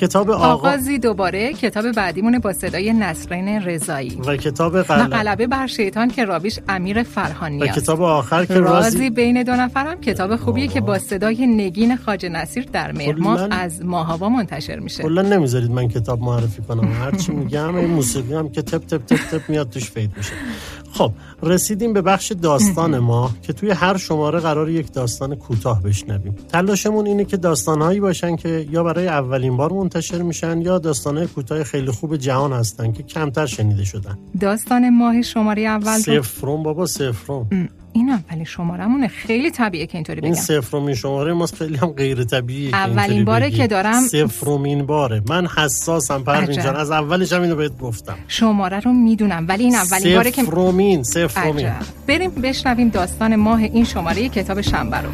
کتاب آقا... آغازی دوباره کتاب بعدیمونه با صدای نسرین رضایی. و کتاب و قلب غلبه بر شیطان که راویش امیر و فرهانی کتاب آخر که رازی رازی بین دو نفرم کتاب خوبیه که با صدای نگین خاج نصیر در مهرما کلاً- از ماهابا منتشر میشه. کلا نمی‌ذارید من کتاب معرفی کنم. هر چی میگم این موسیقی هم که تپ تپ تپ تپ میاد توش فید میشه. خب رسیدیم به بخش داستان ما که توی هر شماره قرار یک داستان کوتاه بشنویم. تلاشمون اینه که داستانهایی باشن که یا برای اولین بار منتشر میشن یا داستانهای کوتاه خیلی خوب جهان هستن که کمتر شنیده شدن. داستان ماه شماره اول بود. صفرون بابا صفرون این اولین شمارمونه خیلی طبیعه که اینطوری این بگم. صفرمین شماره ماست خیلی هم غیر طبیعیه اولین باره بگی. که دارم- صفرمین باره. من حساسم پروین. جان. از اولش هم اینو بهت گفتم. شماره رو می‌دونم ولی این اولین باره که صفرمین عجب. بریم بشنویم داستان ماه این شماره کتاب شنبه رو.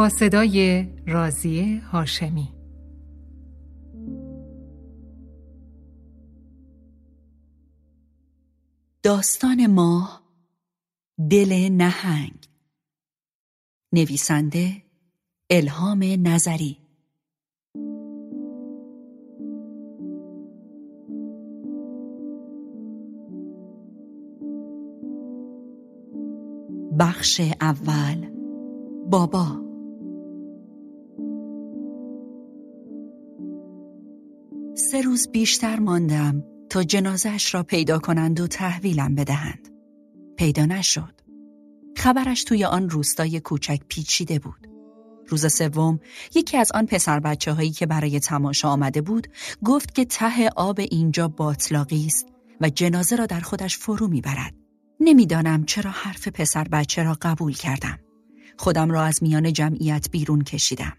با صدای رازیه هاشمی. داستان ماه دل نهنگ. نویسنده الهام نظری. بخش اول. بابا. سه روز بیشتر ماندم تا جنازش را پیدا کنند و تحویلم بدهند. پیدا نشد. خبرش توی آن روستای کوچک پیچیده بود. روز سوم یکی از آن پسر بچه هایی که برای تماشا آمده بود گفت که ته آب اینجا باطلاقی است و جنازه را در خودش فرو می‌برد. نمی‌دانم چرا حرف پسر بچه را قبول کردم. خودم را از میان جمعیت بیرون کشیدم.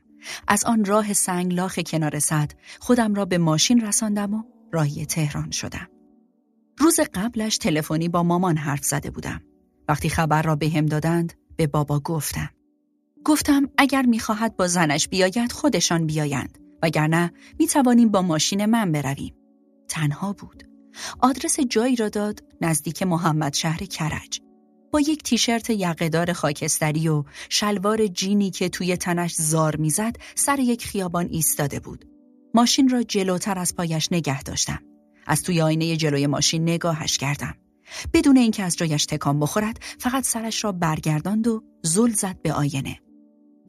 از آن راه سنگلاخ کنار سد خودم را به ماشین رساندم و راهی تهران شدم. روز قبلش تلفنی با مامان حرف زده بودم. وقتی خبر را بهم دادند به بابا گفتم. گفتم اگر می‌خواهد با زنش بیاید خودشان بیایند وگرنه می‌توانیم با ماشین من برویم. تنها بود. آدرس جایی را داد نزدیک محمد شهر کرج. با یک تیشرت یقهدار خاکستری و شلوار جینی که توی تنش زار می‌زد سر یک خیابان ایستاده بود. ماشین را جلوتر از پایش نگه داشتم. از توی آینه جلوی ماشین نگاهش کردم. بدون اینکه از جایش تکان بخورد فقط سرش را برگرداند و زل زد به آینه.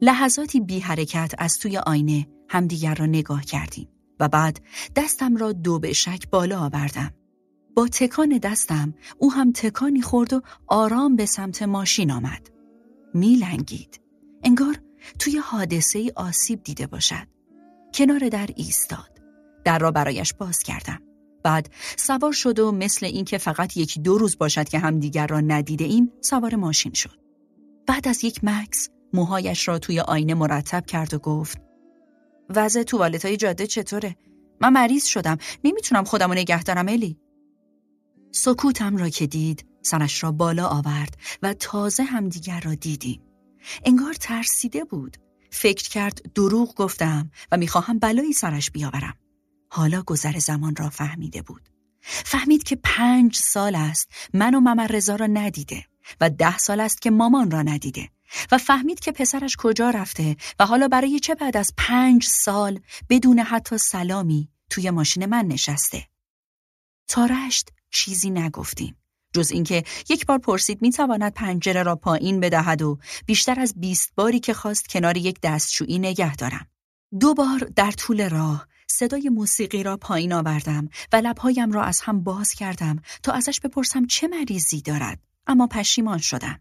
لحظاتی بی حرکت از توی آینه همدیگر را نگاه کردیم و بعد دستم را دو به شک بالا آوردم. با تکان دستم او هم تکانی خورد و آرام به سمت ماشین آمد. میلنگید. انگار توی حادثه ای آسیب دیده باشد. کنار در ایستاد. در را برایش باز کردم. بعد سوار شد و مثل اینکه فقط یکی دو روز باشد که همدیگر را ندیده ایم سوار ماشین شد. بعد از یک مکس موهایش را توی آینه مرتب کرد و گفت وضع توالت های جاده چطوره؟ من مریض شدم. نمی‌تونم خودم رو نگه دارم الی. سکوتم را که دید سرش را بالا آورد و تازه همدیگر را دیدیم. انگار ترسیده بود. فکر کرد دروغ گفتم و می‌خواهم بلایی سرش بیاورم. حالا گذر زمان را فهمیده بود. فهمید که پنج سال است من و ممر رضا را ندیده و ده سال است که مامان را ندیده و فهمید که پسرش کجا رفته و حالا برای چه بعد از پنج سال بدون حتی سلامی توی ماشین من نشسته. تا رشت چیزی نگفتیم. جز اینکه یک بار پرسید می‌تواند پنجره را پایین بدهد و بیشتر از بیست باری که خواست کنار یک دستشویی نگه دارم. دو بار در طول راه صدای موسیقی را پایین آوردم و لبهایم را از هم باز کردم تا ازش بپرسم چه مریضی دارد اما پشیمان شدم.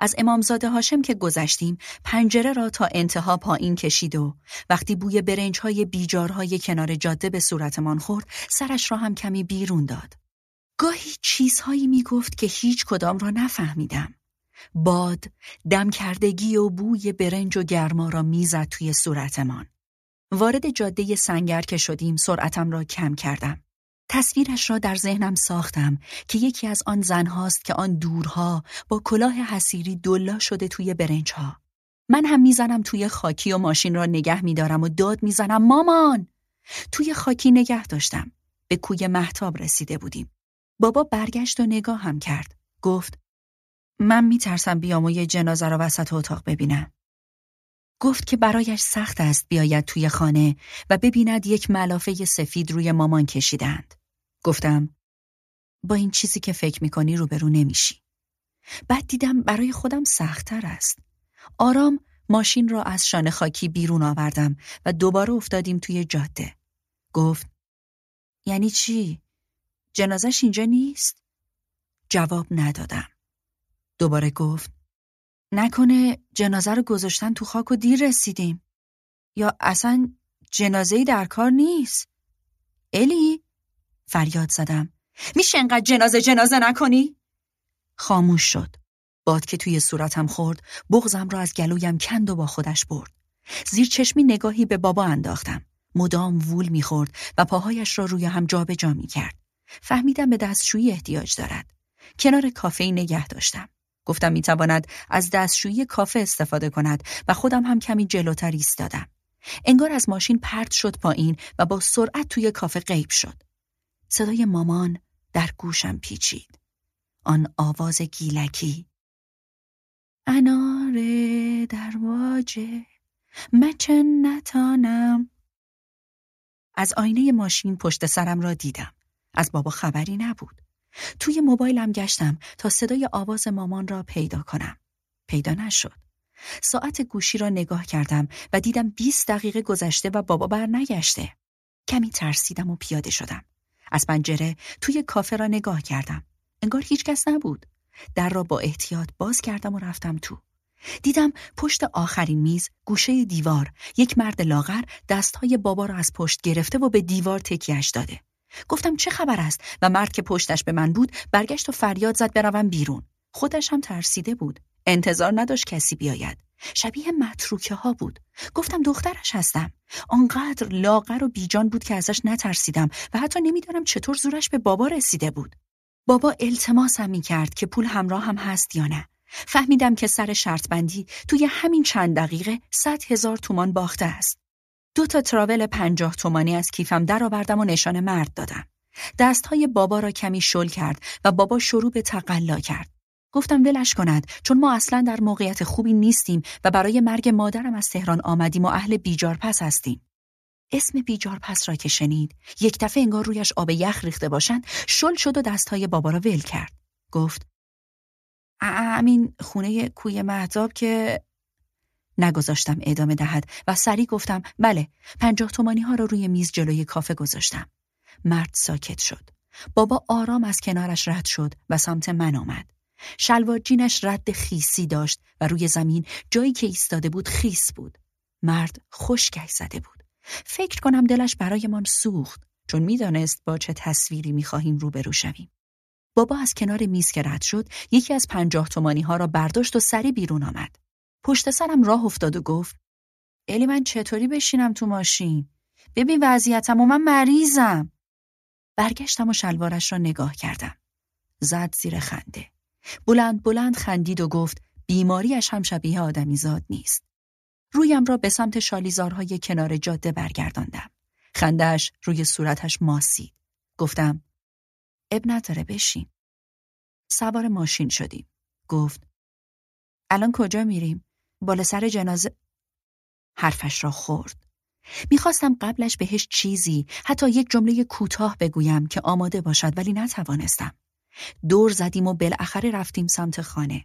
از امامزاده هاشم که گذشتیم پنجره را تا انتها پایین کشید و وقتی بوی برنج های بیجارهای کنار جاده به صورتمان خورد سرش را هم کمی بیرون داد. گاهی چیزهایی می گفت که هیچ کدام را نفهمیدم. باد، دم کردگی و بوی برنج و گرما را می‌زد توی صورتمان. وارد جاده سنگر که شدیم سرعتم را کم کردم. تصویرش را در ذهنم ساختم که یکی از آن زنهاست که آن دورها با کلاه حسیری دلا شده توی برنجها. من هم می‌زنم توی خاکی و ماشین را نگه میدارم و داد می‌زنم مامان توی خاکی نگه داشتم به کوی محتاب رسیده بودیم بابا برگشت و نگاه هم کرد گفت من میترسم بیام و یه جنازه را وسط اتاق ببینم گفت که برایش سخت است بیاید توی خانه و ببیند یک ملافه سفید روی مامان کشیدند. گفتم با این چیزی که فکر می‌کنی روبرو نمیشی. بعد دیدم برای خودم سختتر است. آرام ماشین را از شانه خاکی بیرون آوردم و دوباره افتادیم توی جاده. گفت یعنی چی؟ جنازش اینجا نیست؟ جواب ندادم. دوباره گفت نکنه جنازه رو گذاشتن تو خاک و دیر رسیدیم. یا اصلا جنازه در کار نیست؟ الی؟ فریاد زدم. میشه انقدر جنازه جنازه نکنی؟ خاموش شد. باد که توی صورتم خورد بغزم را از گلویم کند و با خودش برد. زیر چشمی نگاهی به بابا انداختم. مدام وول می‌خورد و پاهایش را روی هم جابجا می‌کرد. فهمیدم به دستشویی احتیاج دارد کنار کافه نگه داشتم گفتم می‌تواند از دستشویی کافه استفاده کند و خودم هم کمی جلوتر ایستادم. انگار از ماشین پرت شد پایین و با سرعت توی کافه غیب شد. صدای مامان در گوشم پیچید. آن آواز گیلکی. انار در واجه مچن نتانم. از آینه ماشین پشت سرم را دیدم. از بابا خبری نبود. توی موبایلم گشتم تا صدای آواز مامان را پیدا کنم. پیدا نشد. ساعت گوشی را نگاه کردم و دیدم 20 دقیقه گذشته و بابا بر نگشته. کمی ترسیدم و پیاده شدم. از پنجره توی کافه را نگاه کردم. انگار هیچ کس نبود. در را با احتیاط باز کردم و رفتم تو. دیدم پشت آخرین میز گوشه دیوار یک مرد لاغر دستهای بابا را از پشت گرفته و به دیوار تکیهش داده. گفتم چه خبر است؟ و مرد که پشتش به من بود برگشت و فریاد زد بروم بیرون. خودش هم ترسیده بود. انتظار نداشت کسی بیاید. شبیه متروکه ها بود. گفتم دخترش هستم. آنقدر لاغر و بیجان بود که ازش نترسیدم و حتی نمی‌دانم چطور زورش به بابا رسیده بود. بابا التماسم می کرد که پول همراه هم هست یا نه. فهمیدم که سر شرط بندی توی همین چند دقیقه صد هزار تومان باخته است. دو تا تراول پنجاه تومانی از کیفم درآوردم و نشان مرد دادم. دستهای بابا را کمی شل کرد و بابا شروع به تقلا کرد. گفتم ولش کند چون ما اصلا در موقعیت خوبی نیستیم و برای مرگ مادرم از تهران آمدیم و اهل بیجار پس هستیم. اسم بیجار پس را که شنید یک دفعه انگار رویش آب یخ ریخته باشند شل شد و دستهای بابا را ول کرد. گفت امین خونه کوی محتاب که نگذاشتم ادامه دهد و سریع گفتم بله پنجاه تومانی ها را روی میز جلوی کافه گذاشتم. مرد ساکت شد. بابا آرام از کنارش رد شد و سمت من آمد. شلوار جینش رد خیسی داشت و روی زمین جایی که ایستاده بود خیس بود. مرد خشکش زده بود. فکر کنم دلش برایمان سوخت چون می‌دانست با چه تصویری می‌خواهیم روبرو شویم. بابا از کنار میز که رد شد یکی از پنجاه تومانی ها را برداشت و سری بیرون آمد. پشت سرم راه افتاد و گفت الی من چطوری بشینم تو ماشین؟ ببین وضعیتم و من مریضم. برگشتم و شلوارش را نگاه کردم. زد زیر خنده. بلند بلند خندید و گفت بیماریش هم شبیه آدمی زاد نیست. رویم را به سمت شالیزارهای کنار جاده برگرداندم. خندش روی صورتش ماسید. گفتم اب نداره بشین. سوار ماشین شدیم. گفت الان کجا میریم؟ بالا سر جنازه حرفش را خورد. می‌خواستم قبلش بهش چیزی حتی یک جمله کوتاه بگویم که آماده باشد ولی نتوانستم. دور زدیم و بالاخره رفتیم سمت خانه.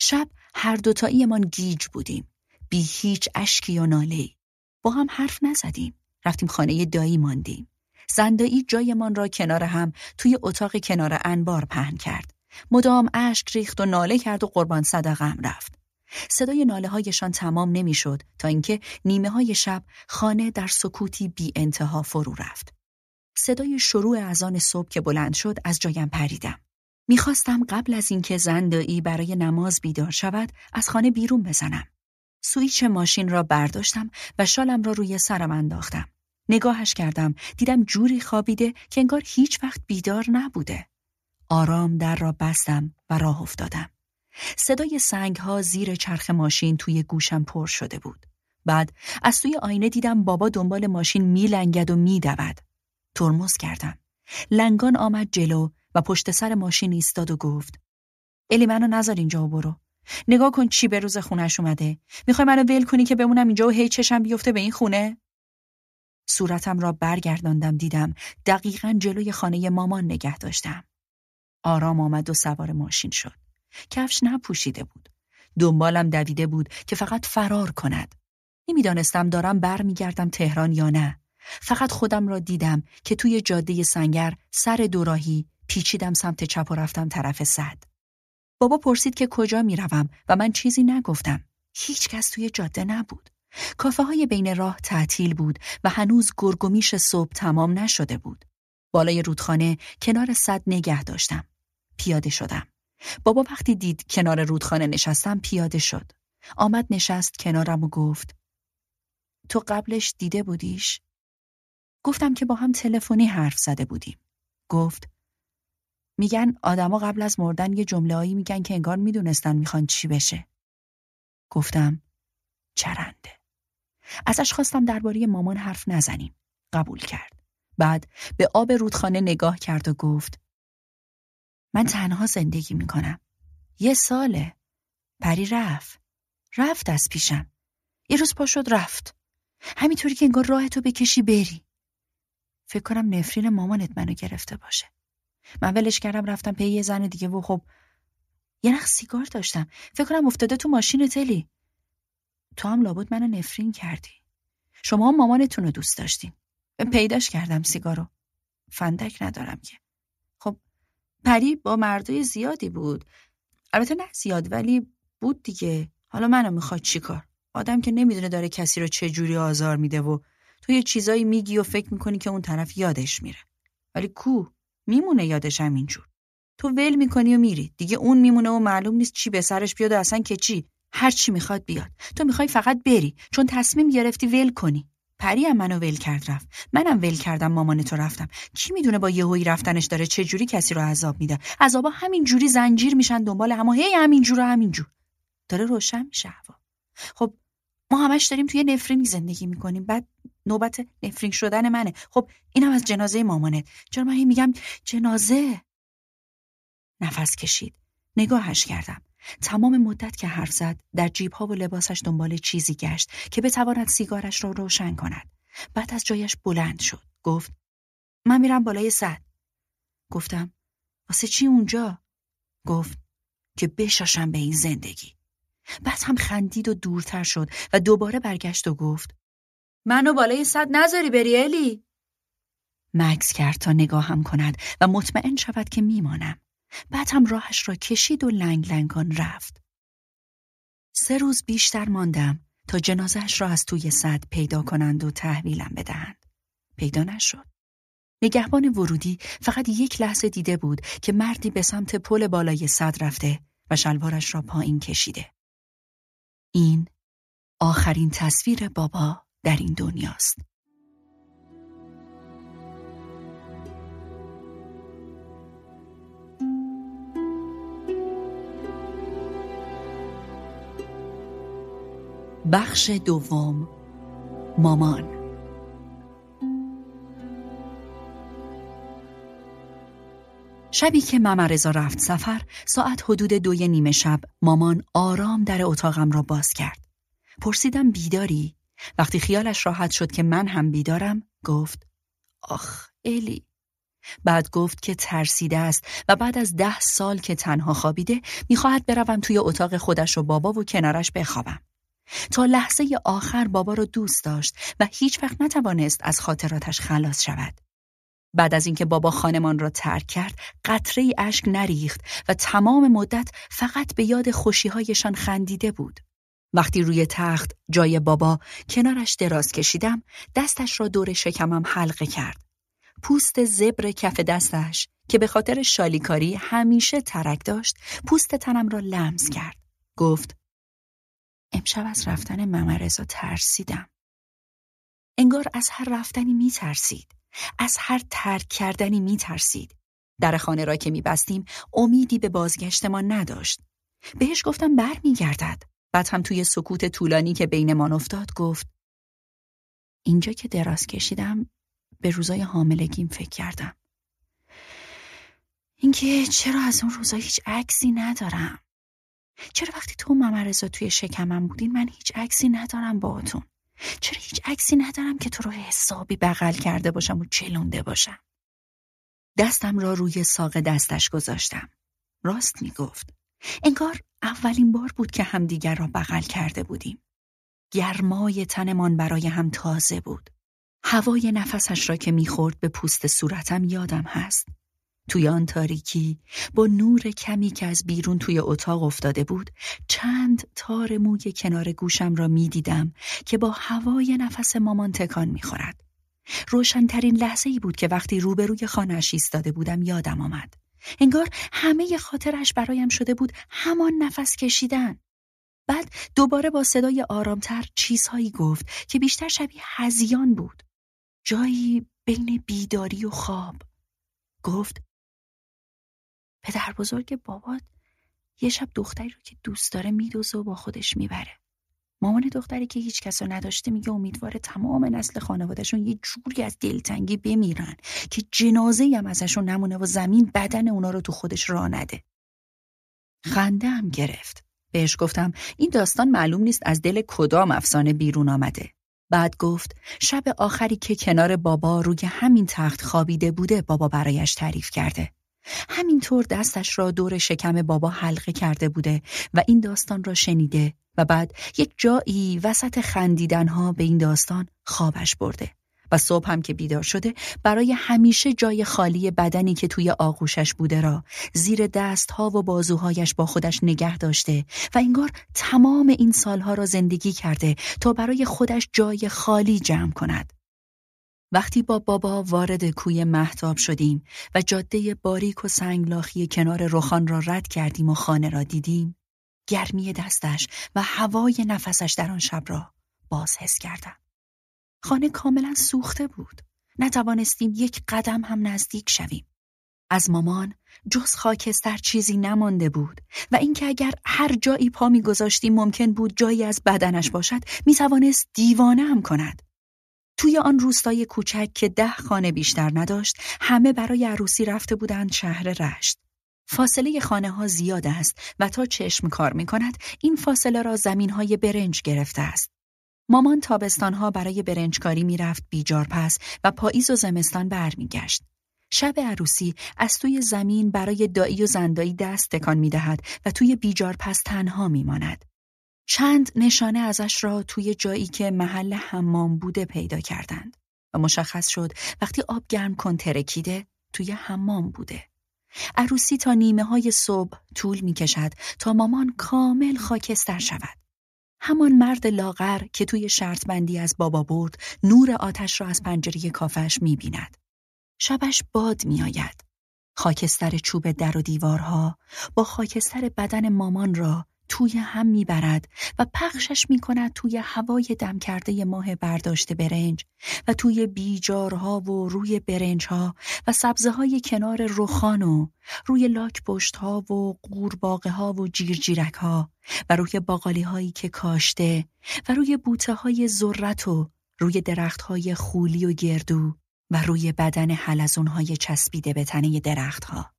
شب هر دوتاییمان گیج بودیم. بی هیچ اشکی و ناله. با هم حرف نزدیم. رفتیم خانه دایی ماندیم. زندایی جایمان را کنار هم توی اتاق کنار انبار پهن کرد. مدام اشک ریخت و ناله کرد و قربان صدقم رفت. صدای ناله هایشان تمام نمی‌شد تا اینکه نیمه های شب خانه در سکوتی بی انتها فرو رفت. صدای شروع اذان صبح که بلند شد از جایم پریدم. می‌خواستم قبل از اینکه زندایی برای نماز بیدار شود از خانه بیرون بزنم. سویچ ماشین را برداشتم و شالم را روی سرم انداختم. نگاهش کردم دیدم جوری خوابیده که انگار هیچ وقت بیدار نبوده. آرام در را بستم و راه افتادم. صدای سنگ ها زیر چرخ ماشین توی گوشم پر شده بود. بعد از توی آینه دیدم بابا دنبال ماشین میلنگد و میدود. ترمز کردم. لنگان آمد جلو و پشت سر ماشین ایستاد و گفت الی منو نذار اینجا و برو. نگاه کن چی به روز خونش اومده. می‌خوای منو ول کنی که بمونم اینجا و هی چشم بیفته به این خونه؟ صورتم را برگرداندم دیدم دقیقا جلوی خانه مامان نگه داشتم. آرام آمد و سوار ماشین شد. کفش نپوشیده بود. دنبالم دویده بود که فقط فرار کند. نمی‌دانستم دارم برمیگردم تهران یا نه. فقط خودم را دیدم که توی جاده سنگر سر دوراهی پیچیدم سمت چپ و رفتم طرف صد. بابا پرسید که کجا می‌روم و من چیزی نگفتم. هیچ کس توی جاده نبود. کافه های بین راه تعطیل بود و هنوز گرگومیش صبح تمام نشده بود. بالای رودخانه کنار صد نگه داشتم. پیاده شدم. بابا وقتی دید کنار رودخانه نشستم پیاده شد. آمد نشست کنارم و گفت تو قبلش دیده بودیش؟ گفتم که با هم تلفنی حرف زده بودیم. گفت میگن آدما قبل از مردن یه جمله میگن که انگار می‌دونستن می‌خوان چی بشه. گفتم چرنده. ازش خواستم درباره مامان حرف نزنیم. قبول کرد. بعد به آب رودخانه نگاه کرد و گفت من تنها زندگی می‌کنم. یه ساله. پری رفت. رفت از پیشم. یه روز پا شد رفت. همینطوری که انگار راه تو بکشی بری. فکر کنم نفرین مامانت منو گرفته باشه. من ولش کردم رفتم پی یه زن دیگه و خب یه نخ سیگار داشتم. فکر کنم افتاده تو ماشین تلی. تو هم لابد منو نفرین کردی. شما هم مامانتون رو دوست داشتین. پیداش کردم سیگارو. فندک ندارم که. پری با مردای زیادی بود. البته نه زیاد ولی بود دیگه. حالا منو می‌خواد چیکار؟ آدم که نمی‌دونه داره کسی رو چه جوری آزار میده و تو یه چیزایی میگی و فکر می‌کنی که اون طرف یادش میره. ولی کو میمونه یادش همینجور. تو ول می‌کنی و میری. دیگه اون میمونه و معلوم نیست چی به سرش بیاد و اصلا که چی. هر چی می‌خواد بیاد. تو می‌خوای فقط بری چون تصمیم گرفتی ول کنی. پری هم منو ول کرد رفت. منم ول کردم مامان تو رفتم. کی می‌دونه با یهویی رفتنش داره چه جوری کسی رو عذاب میده. عذابا همین جوری زنجیر میشن دنبال هم هی همین جور همین جور. داره روشن میشه هوا. خب ما همش داریم توی نفرین زندگی می‌کنیم بعد نوبت نفرین شدن منه خب اینم از جنازه مامانت چرا من میگم جنازه نفس کشید نگاهش کردم تمام مدت که حرف زد در جیبها و لباسش دنبال چیزی گشت که بتواند سیگارش را رو روشن کند. بعد از جایش بلند شد. گفت من میرم بالای صد گفتم واسه چی اونجا؟ گفت که بشاشم به این زندگی. بعد هم خندید و دورتر شد و دوباره برگشت و گفت منو بالای صد نذاری بری الی. مکس کرد تا نگاهم کند و مطمئن شود که میمانم. بعد هم راهش را کشید و لنگ لنگان رفت. سه روز بیشتر ماندم تا جنازش را از توی صد پیدا کنند و تحویلم بدهند. پیدا نشد. نگهبان ورودی فقط یک لحظه دیده بود که مردی به سمت پل بالای صد رفته و شلوارش را پایین کشیده. این آخرین تصویر بابا در این دنیاست. بخش دوم مامان شبی که ممرزا رفت سفر ساعت حدود دوی نیمه شب مامان آرام در اتاقم را باز کرد. پرسیدم بیداری؟ وقتی خیالش راحت شد که من هم بیدارم گفت آخ الی بعد گفت که ترسیده است و بعد از ده سال که تنها خوابیده می‌خواهد بروم توی اتاق خودش و بابا و کنارش بخوابم. تا لحظه آخر بابا را دوست داشت و هیچ وقت نتوانست از خاطراتش خلاص شود. بعد از اینکه بابا خانمان را ترک کرد قطره اشک نریخت و تمام مدت فقط به یاد خوشیهایشان خندیده بود. وقتی روی تخت جای بابا کنارش دراز کشیدم دستش را دور شکمم حلقه کرد. پوست زبر کف دستش که به خاطر شالیکاری همیشه ترک داشت پوست تنم را لمس کرد. گفت امشب از رفتن ممرزا ترسیدم. انگار از هر رفتنی می ترسید. از هر ترک کردنی می ترسید. در خانه را که می بستیم امیدی به بازگشت ما نداشت. بهش گفتم بر می گردد. بعد هم توی سکوت طولانی که بینمان افتاد گفت اینجا که دراز کشیدم به روزای حاملگیم فکر کردم. اینکه چرا از اون روزا هیچ عکسی ندارم؟ چرا وقتی تو ممرزا توی شکمم بودین من هیچ عکسی ندارم با اتون؟ چرا هیچ عکسی ندارم که تو رو حسابی بغل کرده باشم و چلونده باشم؟ دستم را روی ساق دستش گذاشتم. راست می‌گفت. انگار اولین بار بود که همدیگر را بغل کرده بودیم. گرمای تنمان برای هم تازه بود. هوای نفسش را که می‌خورد به پوست صورتم یادم هست. توی آن تاریکی با نور کمی که از بیرون توی اتاق افتاده بود چند تار موی کنار گوشم را می‌دیدم که با هوای نفس مامان تکان می‌خورد. روشنترین لحظه ای بود که وقتی روبروی خانهاش ایستاده بودم یادم آمد. انگار همه خاطرش برایم شده بود همان نفس کشیدن. بعد دوباره با صدای آرامتر چیزهایی گفت که بیشتر شبیه هزیان بود. جایی بین بیداری و خواب. گفت پدر بزرگ بابات یه شب دختری رو که دوست داره میدوزه و با خودش می‌بره. مامان دختری که هیچ کسو نداشته میگه امیدواره تمام نسل خانوادهشون یه جوری از دلتنگی بمیرن که جنازه هم ازشون نمونه و زمین بدن اونا رو تو خودش را نده. خنده هم گرفت. بهش گفتم این داستان معلوم نیست از دل کدام افسانه بیرون آمده. بعد گفت شب آخری که کنار بابا روی همین تخت خوابیده بوده بابا برایش تعریف کرده. همینطور دستش را دور شکم بابا حلقه کرده بوده و این داستان را شنیده و بعد یک جایی وسط خندیدنها به این داستان خوابش برده و صبح هم که بیدار شده برای همیشه جای خالی بدنی که توی آغوشش بوده را زیر دستها و بازوهایش با خودش نگه داشته و انگار تمام این سالها را زندگی کرده تا برای خودش جای خالی جمع کند. وقتی با بابا وارد کوی محتاب شدیم و جاده باریک و سنگلاخی کنار رخان را رد کردیم و خانه را دیدیم، گرمی دستش و هوای نفسش در آن شب را باز حس کردم. خانه کاملا سوخته بود. نتوانستیم یک قدم هم نزدیک شویم. از مامان جز خاکستر چیزی نمانده بود و اینکه اگر هر جایی پا میگذاشتیم ممکن بود جایی از بدنش باشد می‌توانست دیوانه هم کند. توی آن روستای کوچک که ده خانه بیشتر نداشت همه برای عروسی رفته بودند شهر رشت. فاصله خانه ها زیاد است و تا چشم کار می کند این فاصله را زمین های برنج گرفته است. مامان تابستان ها برای برنجکاری می رفت بیجار پس و پاییز و زمستان برمیگشت. شب عروسی از توی زمین برای دایی و زندایی دست تکان می دهد و توی بیجار پس تنها می ماند. چند نشانه ازش را توی جایی که محل حمام بوده پیدا کردند و مشخص شد وقتی آب گرم کن ترکیده توی حمام بوده. عروسی تا نیمه های صبح طول می کشد تا مامان کامل خاکستر شود. همان مرد لاغر که توی شرط بندی از بابا برد نور آتش را از پنجره کافش می بیند. شبش باد می آید. خاکستر چوب در و دیوارها با خاکستر بدن مامان را توی هم می‌برد و پخشش می‌کند توی هوای دم کرده ماه برداشته برنج و توی بیجارها و روی برنجها و سبزه های کنار رخان و روی لاک پشت ها و قورباغه ها و جیرجیرک ها و روی باقالی هایی که کاشته و روی بوته های ذرت و روی درخت های خولی و گردو و روی بدن حلزون های چسبیده به تنه درختها.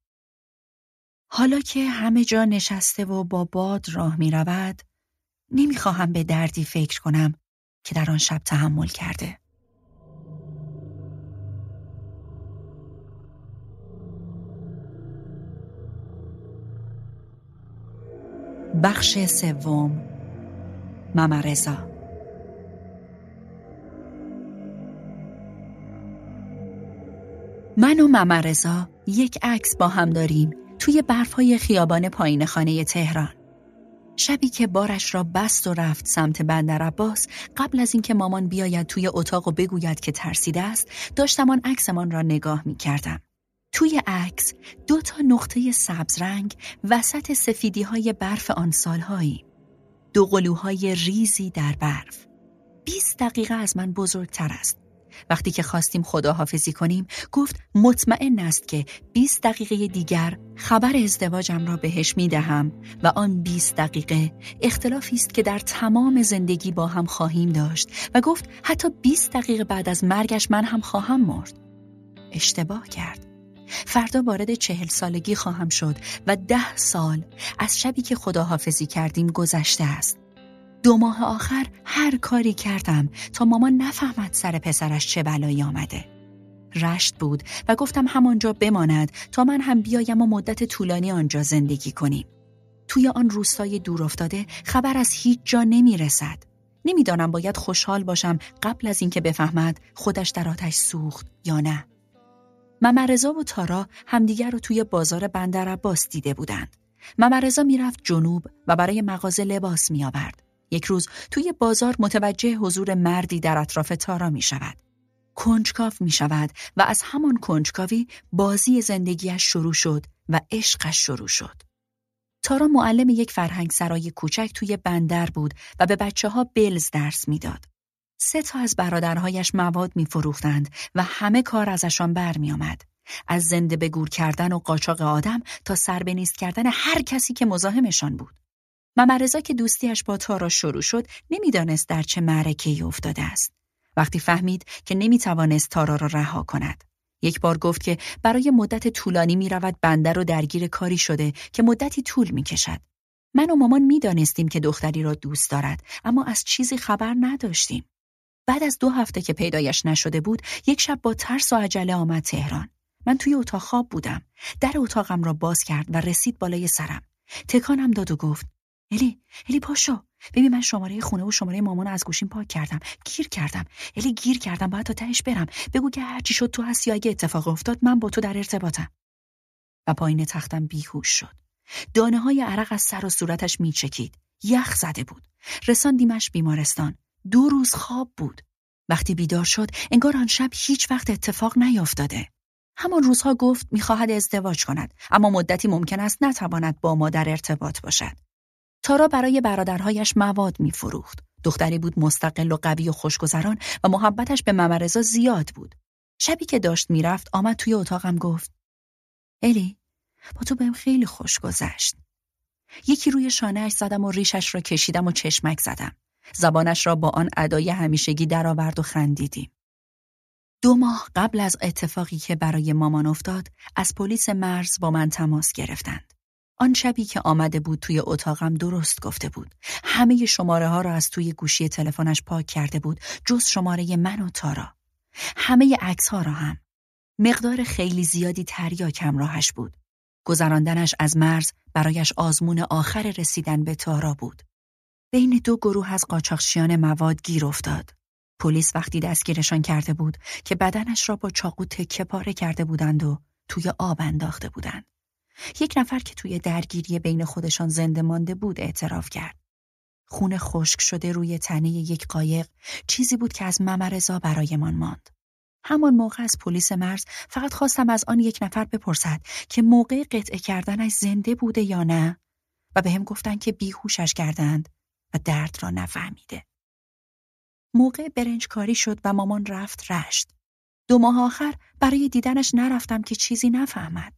حالا که همه جا نشسته و با باد راه می رود، نمی‌خواهم به دردی فکر کنم که در آن شب تحمل کرده. بخش سوم ممرزا من و ممرزا یک عکس با هم داریم توی برفهای خیابان پایین خانه تهران. شبی که بارش را بست و رفت سمت بندر عباس قبل از اینکه مامان بیاید توی اتاق و بگوید که ترسیده است داشتم آن عکسمان را نگاه می کردم. توی عکس دو تا نقطه سبز رنگ وسط سفیدی های برف آن سالهایی. دو قلوهای ریزی در برف. 20 دقیقه از من بزرگتر است. وقتی که خواستیم خداحافظی کنیم گفت مطمئن است که 20 دقیقه دیگر خبر ازدواجم را بهش می دهم و آن 20 دقیقه اختلافی است که در تمام زندگی با هم خواهیم داشت و گفت حتی 20 دقیقه بعد از مرگش من هم خواهم مرد. اشتباه کرد. فردا وارد چهل سالگی خواهم شد و ده سال از شبی که خداحافظی کردیم گذشته است. دو ماه آخر هر کاری کردم تا مامان نفهمد سر پسرش چه بلایی آمده. رشت بود و گفتم همانجا بماند تا من هم بیایم و مدت طولانی آنجا زندگی کنیم. توی آن روستای دور افتاده خبر از هیچ جا نمی رسد. نمی‌دانم باید خوشحال باشم قبل از اینکه بفهمد خودش در آتش سوخت یا نه. ممرزا و تارا همدیگر رو توی بازار بندر عباس دیده بودند. ممرزا می‌رفت جنوب و برای مغازه لباس می آورد. یک روز توی بازار متوجه حضور مردی در اطراف تارا می شود. کنجکاف می شود و از همان کنجکاوی بازی زندگیش شروع شد و عشقش شروع شد. تارا معلم یک فرهنگ سرای کوچک توی بندر بود و به بچه ها بلز درس می‌داد. سه تا از برادرهایش مواد می فروختند و همه کار ازشان برمی آمد. از زنده به گور کردن و قاچاق آدم تا سربنیست کردن هر کسی که مزاحمشان بود. ممرزا که دوستیش با تارا شروع شد نمی‌دانست در چه معرکه افتاده است. وقتی فهمید که نمی‌توانست تارا را رها کند. یک بار گفت که برای مدت طولانی می رود بندر و درگیر کاری شده که مدتی طول می کشد. من و مامان می دانستیم که دختری را دوست دارد اما از چیزی خبر نداشتیم. بعد از دو هفته که پیدایش نشده بود یک شب با ترس و عجله آمد تهران. من توی اتاق خواب بودم. در اتاقم را باز کرد و رسید بالای سرم. تکانم داد و گفت الی الی پاشو. ببین من شماره خونه و شماره مامان از گوشیم پاک کردم. گیر کردم. الی گیر کردم. باید تا تهش برم. بگو که هرچی شد تو هستی اگه اتفاق افتاد من با تو در ارتباطم. و پایین تختم بیهوش شد. دانه های عرق از سر و صورتش میچکید. یخ زده بود. رساندیمش بیمارستان. دو روز خواب بود. وقتی بیدار شد انگار آن شب هیچ وقت اتفاق نیافتاده. همان روزها گفت می‌خواهد ازدواج کند اما مدتی ممکن است نتواند با ما در ارتباط باشد. تارا برای برادرهایش مواد میفروخت. دختری بود مستقل و قوی و خوشگذران و محبتش به ممرزا زیاد بود. شبی که داشت می‌رفت آمد توی اتاقم گفت الی با تو بهم خیلی خوش گذشت. یکی روی شانهش زدم و ریشش را کشیدم و چشمک زدم. زبانش را با آن ادای همیشگی درآورد و خندیدیم. دو ماه قبل از اتفاقی که برای مامان افتاد از پلیس مرز با من تماس گرفتند. آن شبی که آمده بود توی اتاقم درست گفته بود. همه شماره ها را از توی گوشی تلفنش پاک کرده بود جز شماره من و تارا. همه عکس ها را هم. مقدار خیلی زیادی تریاک راهش بود. گذراندنش از مرز برایش آزمون آخر رسیدن به تارا بود. بین دو گروه از قاچاقچیان مواد گیر افتاد. پلیس وقتی دستگیرشان کرده بود که بدنش را با چاقو تکه پاره کرده بودند و توی آب انداخته بودند. یک نفر که توی درگیری بین خودشان زنده مانده بود اعتراف کرد. خون خشک شده روی تنه یک قایق چیزی بود که از ممرزا برایمان ماند. همان موقع از پلیس مرز فقط خواستم از آن یک نفر بپرسد که موقع قطعه کردنش زنده بوده یا نه و به هم گفتن که بیهوشش کردند و درد را نفهمیده. موقع برنج کاری شد و مامان رفت رشت. دو ماه آخر برای دیدنش نرفتم که چیزی نفهمد.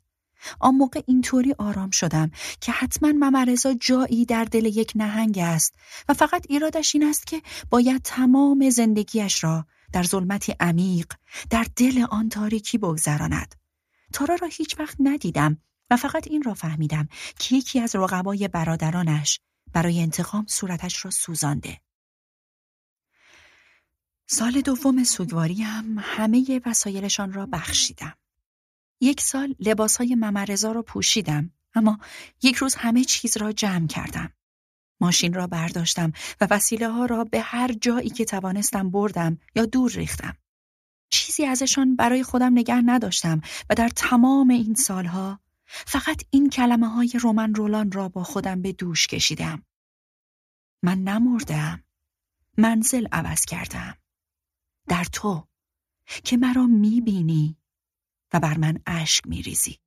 آن موقع اینطوری آرام شدم که حتما ممرزا جایی در دل یک نهنگ است و فقط ایرادش این است که باید تمام زندگیش را در ظلمتی عمیق در دل آن تاریکی بگذراند. تارا را هیچ وقت ندیدم و فقط این را فهمیدم که یکی از رقبای برادرانش برای انتقام صورتش را سوزانده. سال دوم سوگواریم همه وسایلشان را بخشیدم. یک سال لباسهای ممرزا رو پوشیدم اما یک روز همه چیز را جمع کردم. ماشین را برداشتم و وسیله ها را به هر جایی که توانستم بردم یا دور ریختم. چیزی ازشان برای خودم نگه نداشتم و در تمام این سالها فقط این کلمه های رومن رولان را با خودم به دوش کشیدم. من نمردم. منزل عوض کردم. در تو که مرا می‌بینی و بر من اشک میریزی.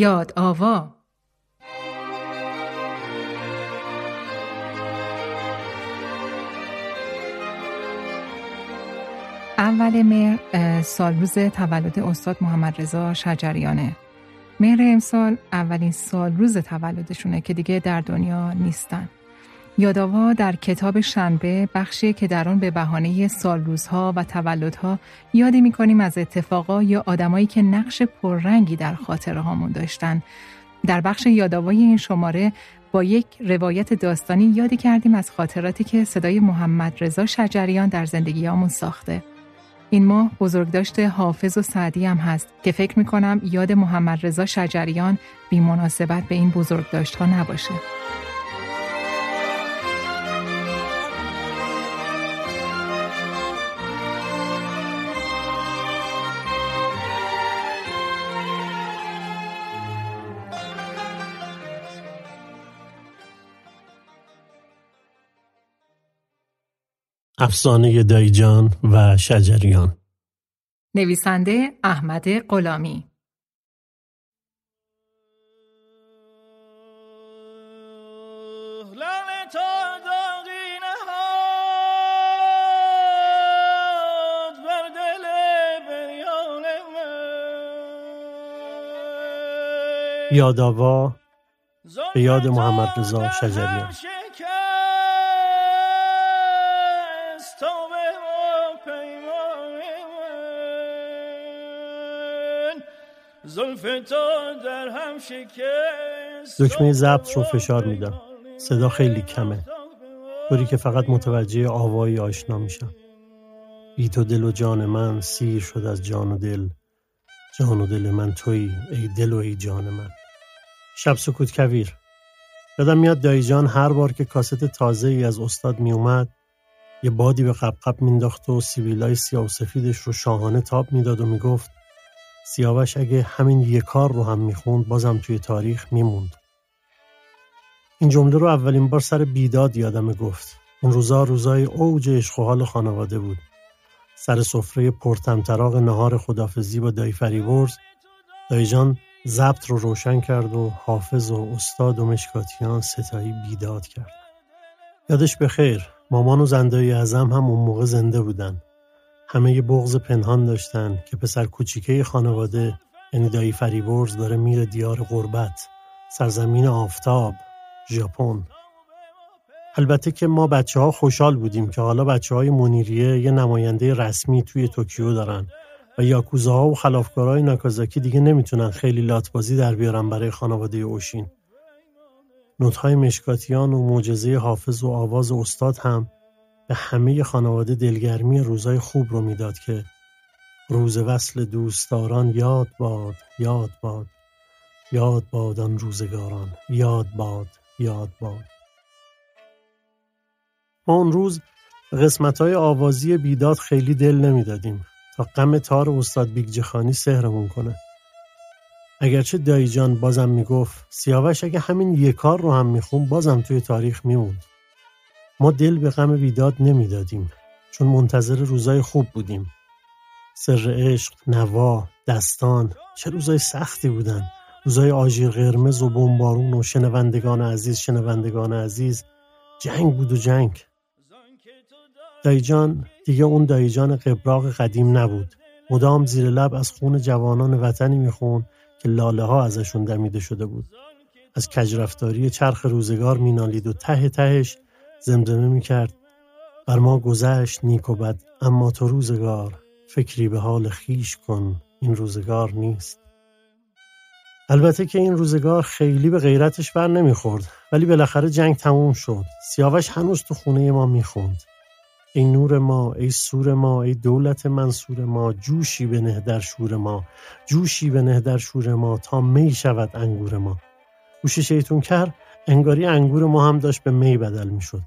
یاد آوا. اول مهر سال روز تولد استاد محمد رضا شجریانه. مهر امسال اولین سال روز تولدشونه که دیگه در دنیا نیستن. یادآوا در کتاب شنبه بخشی که در آن به بهانه سالروزها و تولدها یادی می‌کنیم از اتفاقا یا آدمایی که نقش پررنگی در خاطره هامون داشتن در بخش یادآوای این شماره با یک روایت داستانی یادی کردیم از خاطراتی که صدای محمد رضا شجریان در زندگیامون ساخته این ماه بزرگداشت حافظ و سعدی هم هست که فکر می‌کنم یاد محمد رضا شجریان بی مناسبت به این بزرگداشت ها نباشه. افسانه دایجان و شجریان. نویسنده احمد غلامی. یادآوا به یاد محمد رضا شجریان. دکمه ضبط رو فشار میدم. صدا خیلی کمه. طوری که فقط متوجه آوایی آشنا میشم. بی تو دل و جان من سیر شد از جان و دل. جان و دل من توی ای دل و ای جان من. شب سکوت کویر. یادم میاد دایی جان هر بار که کاست تازه ای از استاد میومد یه بادی به قبقب مینداخت و سیبیلای سیاه و سفیدش رو شاهانه تاب می‌داد و می‌گفت سیاوش اگه همین یه کار رو هم می‌خوند بازم توی تاریخ میموند. این جمله رو اولین بار سر بیداد یادم گفت. اون روزا روزای اوج عشق و حال خانواده بود. سر سفره پرتمطراق نهار خدافزی با دایی فریورز دایی جان ضبط رو روشن کرد و حافظ و استاد و مشکاتیان ستایی بیداد کرد. یادش به خیر مامان و زندایی اعظم هم اون موقع زنده بودن. همه بغض پنهان داشتن که پسر کوچیکه خانواده یعنی دایی فریبرز داره میره دیار غربت سرزمین آفتاب ژاپن البته که ما بچه ها خوشحال بودیم که حالا بچه های منیریه یه نماینده رسمی توی توکیو دارن و یاکوزاها و خلافکارهای ناکازاکی دیگه نمی‌تونن خیلی لاتبازی در بیارن برای خانواده اوشین. نوتهای مشکاتیان و معجزه حافظ و آواز استاد هم به همه خانواده دلگرمی روزای خوب رو می‌داد که روز وصل دوستداران یاد باد یاد باد یاد باد آن روزگاران یاد باد یاد باد. ما اون روز قسمت های آوازی بیداد خیلی دل نمی‌دادیم تا غم تار استاد بیگجخانی سهرمون کنه. اگرچه دایی جان بازم می‌گفت سیاوش اگه همین یک کار رو هم میخون بازم توی تاریخ میموند. ما دل به غم بیداد نمی‌دادیم چون منتظر روزای خوب بودیم. سر عشق، نوا، دستان چه روزای سختی بودن. روزای آژیر قرمز و بمبارون و شنوندگان عزیز شنوندگان عزیز. جنگ بود و جنگ. دایجان دیگه اون دایجان قبراق قدیم نبود. مدام زیر لب از خون جوانان وطنی میخون که لاله ها ازشون دمیده شده بود. از کجرفتاری چرخ روزگار مینالید و ته تهش زمزمه می کرد بر ما گذشت نیک و بد اما تو روزگار فکری به حال خیش کن این روزگار نیست. البته که این روزگار خیلی به غیرتش بر نمی‌خورد ولی بالاخره جنگ تموم شد. سیاوش هنوز تو خونه ما می‌خوند. ای نور ما ای سور ما ای دولت منصور ما جوشی به در شور ما جوشی به در شور ما تا می شود انگور ما. گوش شیطون کر انگاری انگور ما هم داشت به می بدل می‌شد.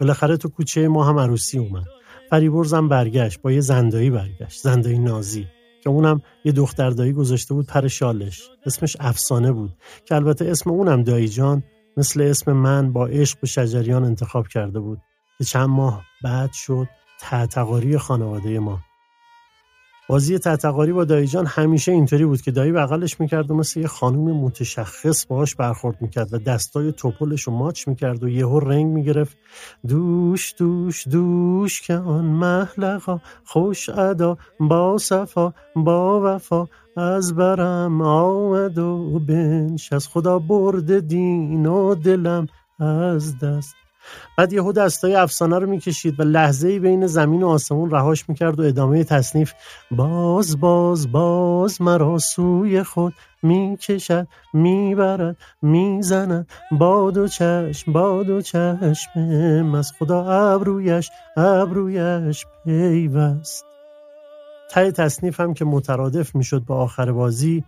بالاخره تو کوچه ما هم عروسی اومد. فریبرزم برگشت با یه زندایی برگشت زندایی نازی که اونم یه دختر دایی گذاشته بود پر شالش. اسمش افسانه بود که البته اسم اونم دایی جان مثل اسم من با عشق به شجریان انتخاب کرده بود که چند ماه بعد شد تعتقاری خانواده ما. بازی تتقاری با دایی جان همیشه اینطوری بود که دایی بغلش می‌کرد و مثل یه خانوم متشخص باهاش برخورد می‌کرد و دستای توپلش رو ماچ می‌کرد و یهو رنگ می‌گرفت. دوش دوش دوش که آن محلقا خوش ادا با صفا با وفا از برم آمد و بنش از خدا برده دین و دلم از دست. بعد یهو دستای افسانه رو می‌کشید و لحظه ای بین زمین و آسمون رهاش می‌کرد و ادامه تصنیف باز باز باز مرا سوی خود می‌کشد می‌برد می‌زند. با دو چشم با دو چشم از خدا ابرویش ابرویش پیوست. تای تصنیف هم که مترادف می‌شد با آخر بازی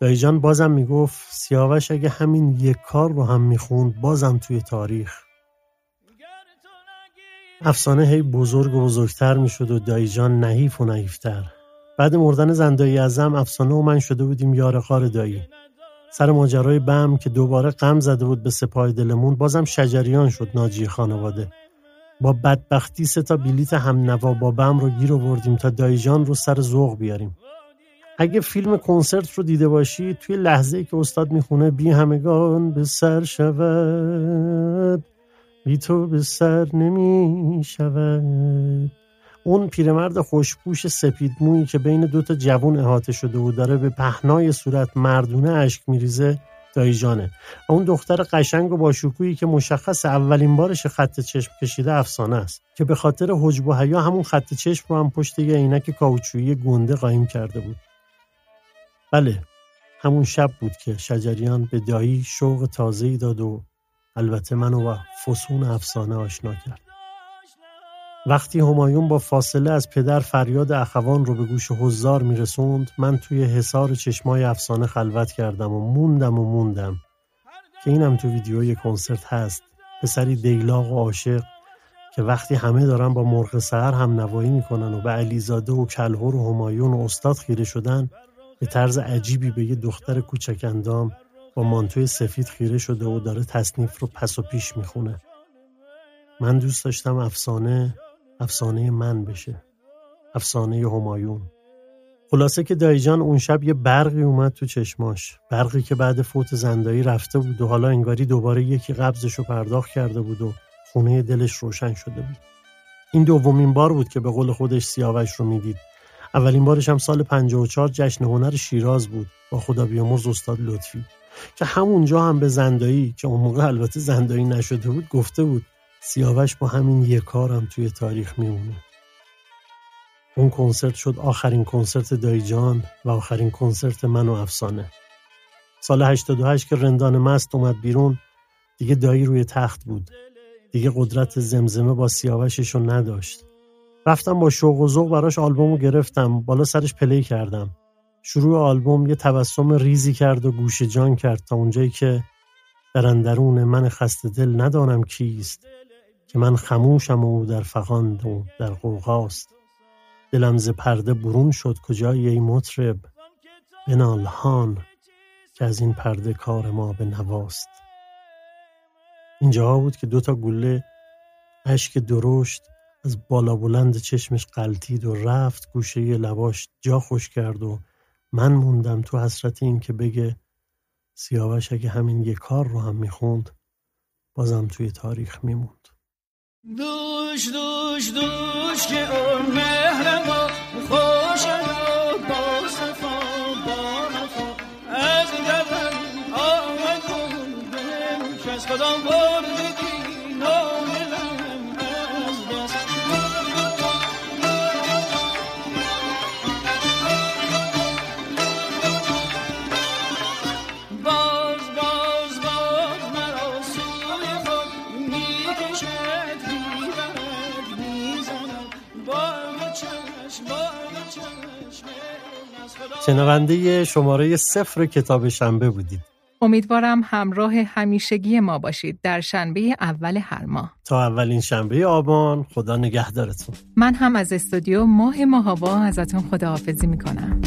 دایجان بازم می‌گفت سیاوش اگه همین یک کار رو هم می‌خوند بازم توی تاریخ. افسانه هی بزرگ و بزرگتر می‌شد و دایجان نحیف و نحیفتر. بعد مردن زندایی ازم افسانه و من شده بودیم یار قار دایی. سر ماجرای بم که دوباره غم زده بود به سپاه دلمون بازم شجریان شد ناجی خانواده. با بدبختی سه تا بلیت هم نوا با بم رو گیر آوردیم تا دایجان رو سر ذوق بیاریم. اگه فیلم کنسرت رو دیده باشی توی لحظه ای که استاد می‌خونه بی همگان به سر شود. بی تو به سر نمی شود. اون پیرمرد خوشپوش سپید مویی که بین دوتا جوون احاطه شده و داره به پهنای صورت مردونه اشک میریزه دایجانه اون دختر قشنگ و باشکویی که مشخص اولین بارش خط چشم کشیده افسانه است که به خاطر حجب و حیا همون خط چشم رو هم پشت یه عینک کاوچویی گنده قایم کرده بود. بله همون شب بود که شجریان به دایی شوق تازه‌ای داد و البته منو با فسون افسانه آشنا کرد. وقتی همایون با فاصله از پدر فریاد اخوان رو به گوش حضار میرسوند من توی حصار چشمای افسانه خلوت کردم و موندم و موندم که اینم تو ویدیوی کنسرت هست. پسری دیلاق و عاشق که وقتی همه دارن با مرغ سهر هم نوایی می‌کنن و به علیزاده و کلهور و همایون و استاد خیره شدن به طرز عجیبی به یه دختر کوچک اندام با مانتوی سفید خیره شده و داره تصنیف رو پس و پیش می‌خونه. من دوست داشتم افسانه افسانه من بشه. افسانه همایون. خلاصه که دایجان اون شب یه برقی اومد تو چشماش. برقی که بعد فوت زندایی رفته بود و حالا انگاری دوباره یکی قبضش رو پرداخت کرده بود و خونه دلش روشن شده بود. این دومین بار بود که به قول خودش سیاوش رو می‌دید. اولین بارش هم سال 54 جشن هنر شیراز بود. با خدا بیامرز استاد لطفی. که همونجا هم به زندایی که اون موقع البته زندایی نشده بود گفته بود سیاوش با همین یک کارم توی تاریخ میمونه. اون کنسرت شد آخرین کنسرت دایجان و آخرین کنسرت من و افسانه. سال 88 که رندان مست اومد بیرون دیگه دایی روی تخت بود. دیگه قدرت زمزمه با سیاوشش رو نداشت. رفتم با شوق و ذوق براش آلبوم رو گرفتم. بالا سرش پلی کردم. شروع آلبوم یه تبسم ریزی کرد و گوش جان کرد تا اونجایی که در اندرون من خسته دل ندانم کیست که من خموشم و در فقاند و در قوقاست دلم ز پرده برون شد کجایی ای مطرب؟ بنال هان که از این پرده کار ما به نواست. اینجاها بود که دوتا گله اشک درشت از بالا بلند چشمش قلتید و رفت گوشه لباش جا خوش کرد و من موندم تو حسرت این که بگه سیاوش اگه همین یه کار رو هم می‌خوند بازم توی تاریخ میموند. دوش دوش دوش که اون مهر ما خوش با صفا با نفا. از دلم آمد گل که از خدا بردی شنونده شماره صفر کتاب شنبه بودید امیدوارم همراه همیشگی ما باشید در شنبه اول هر ماه. تا اولین شنبه آبان خدا نگهدارتون من هم از استودیو ماه ماهوا ازتون خداحافظی می‌کنم.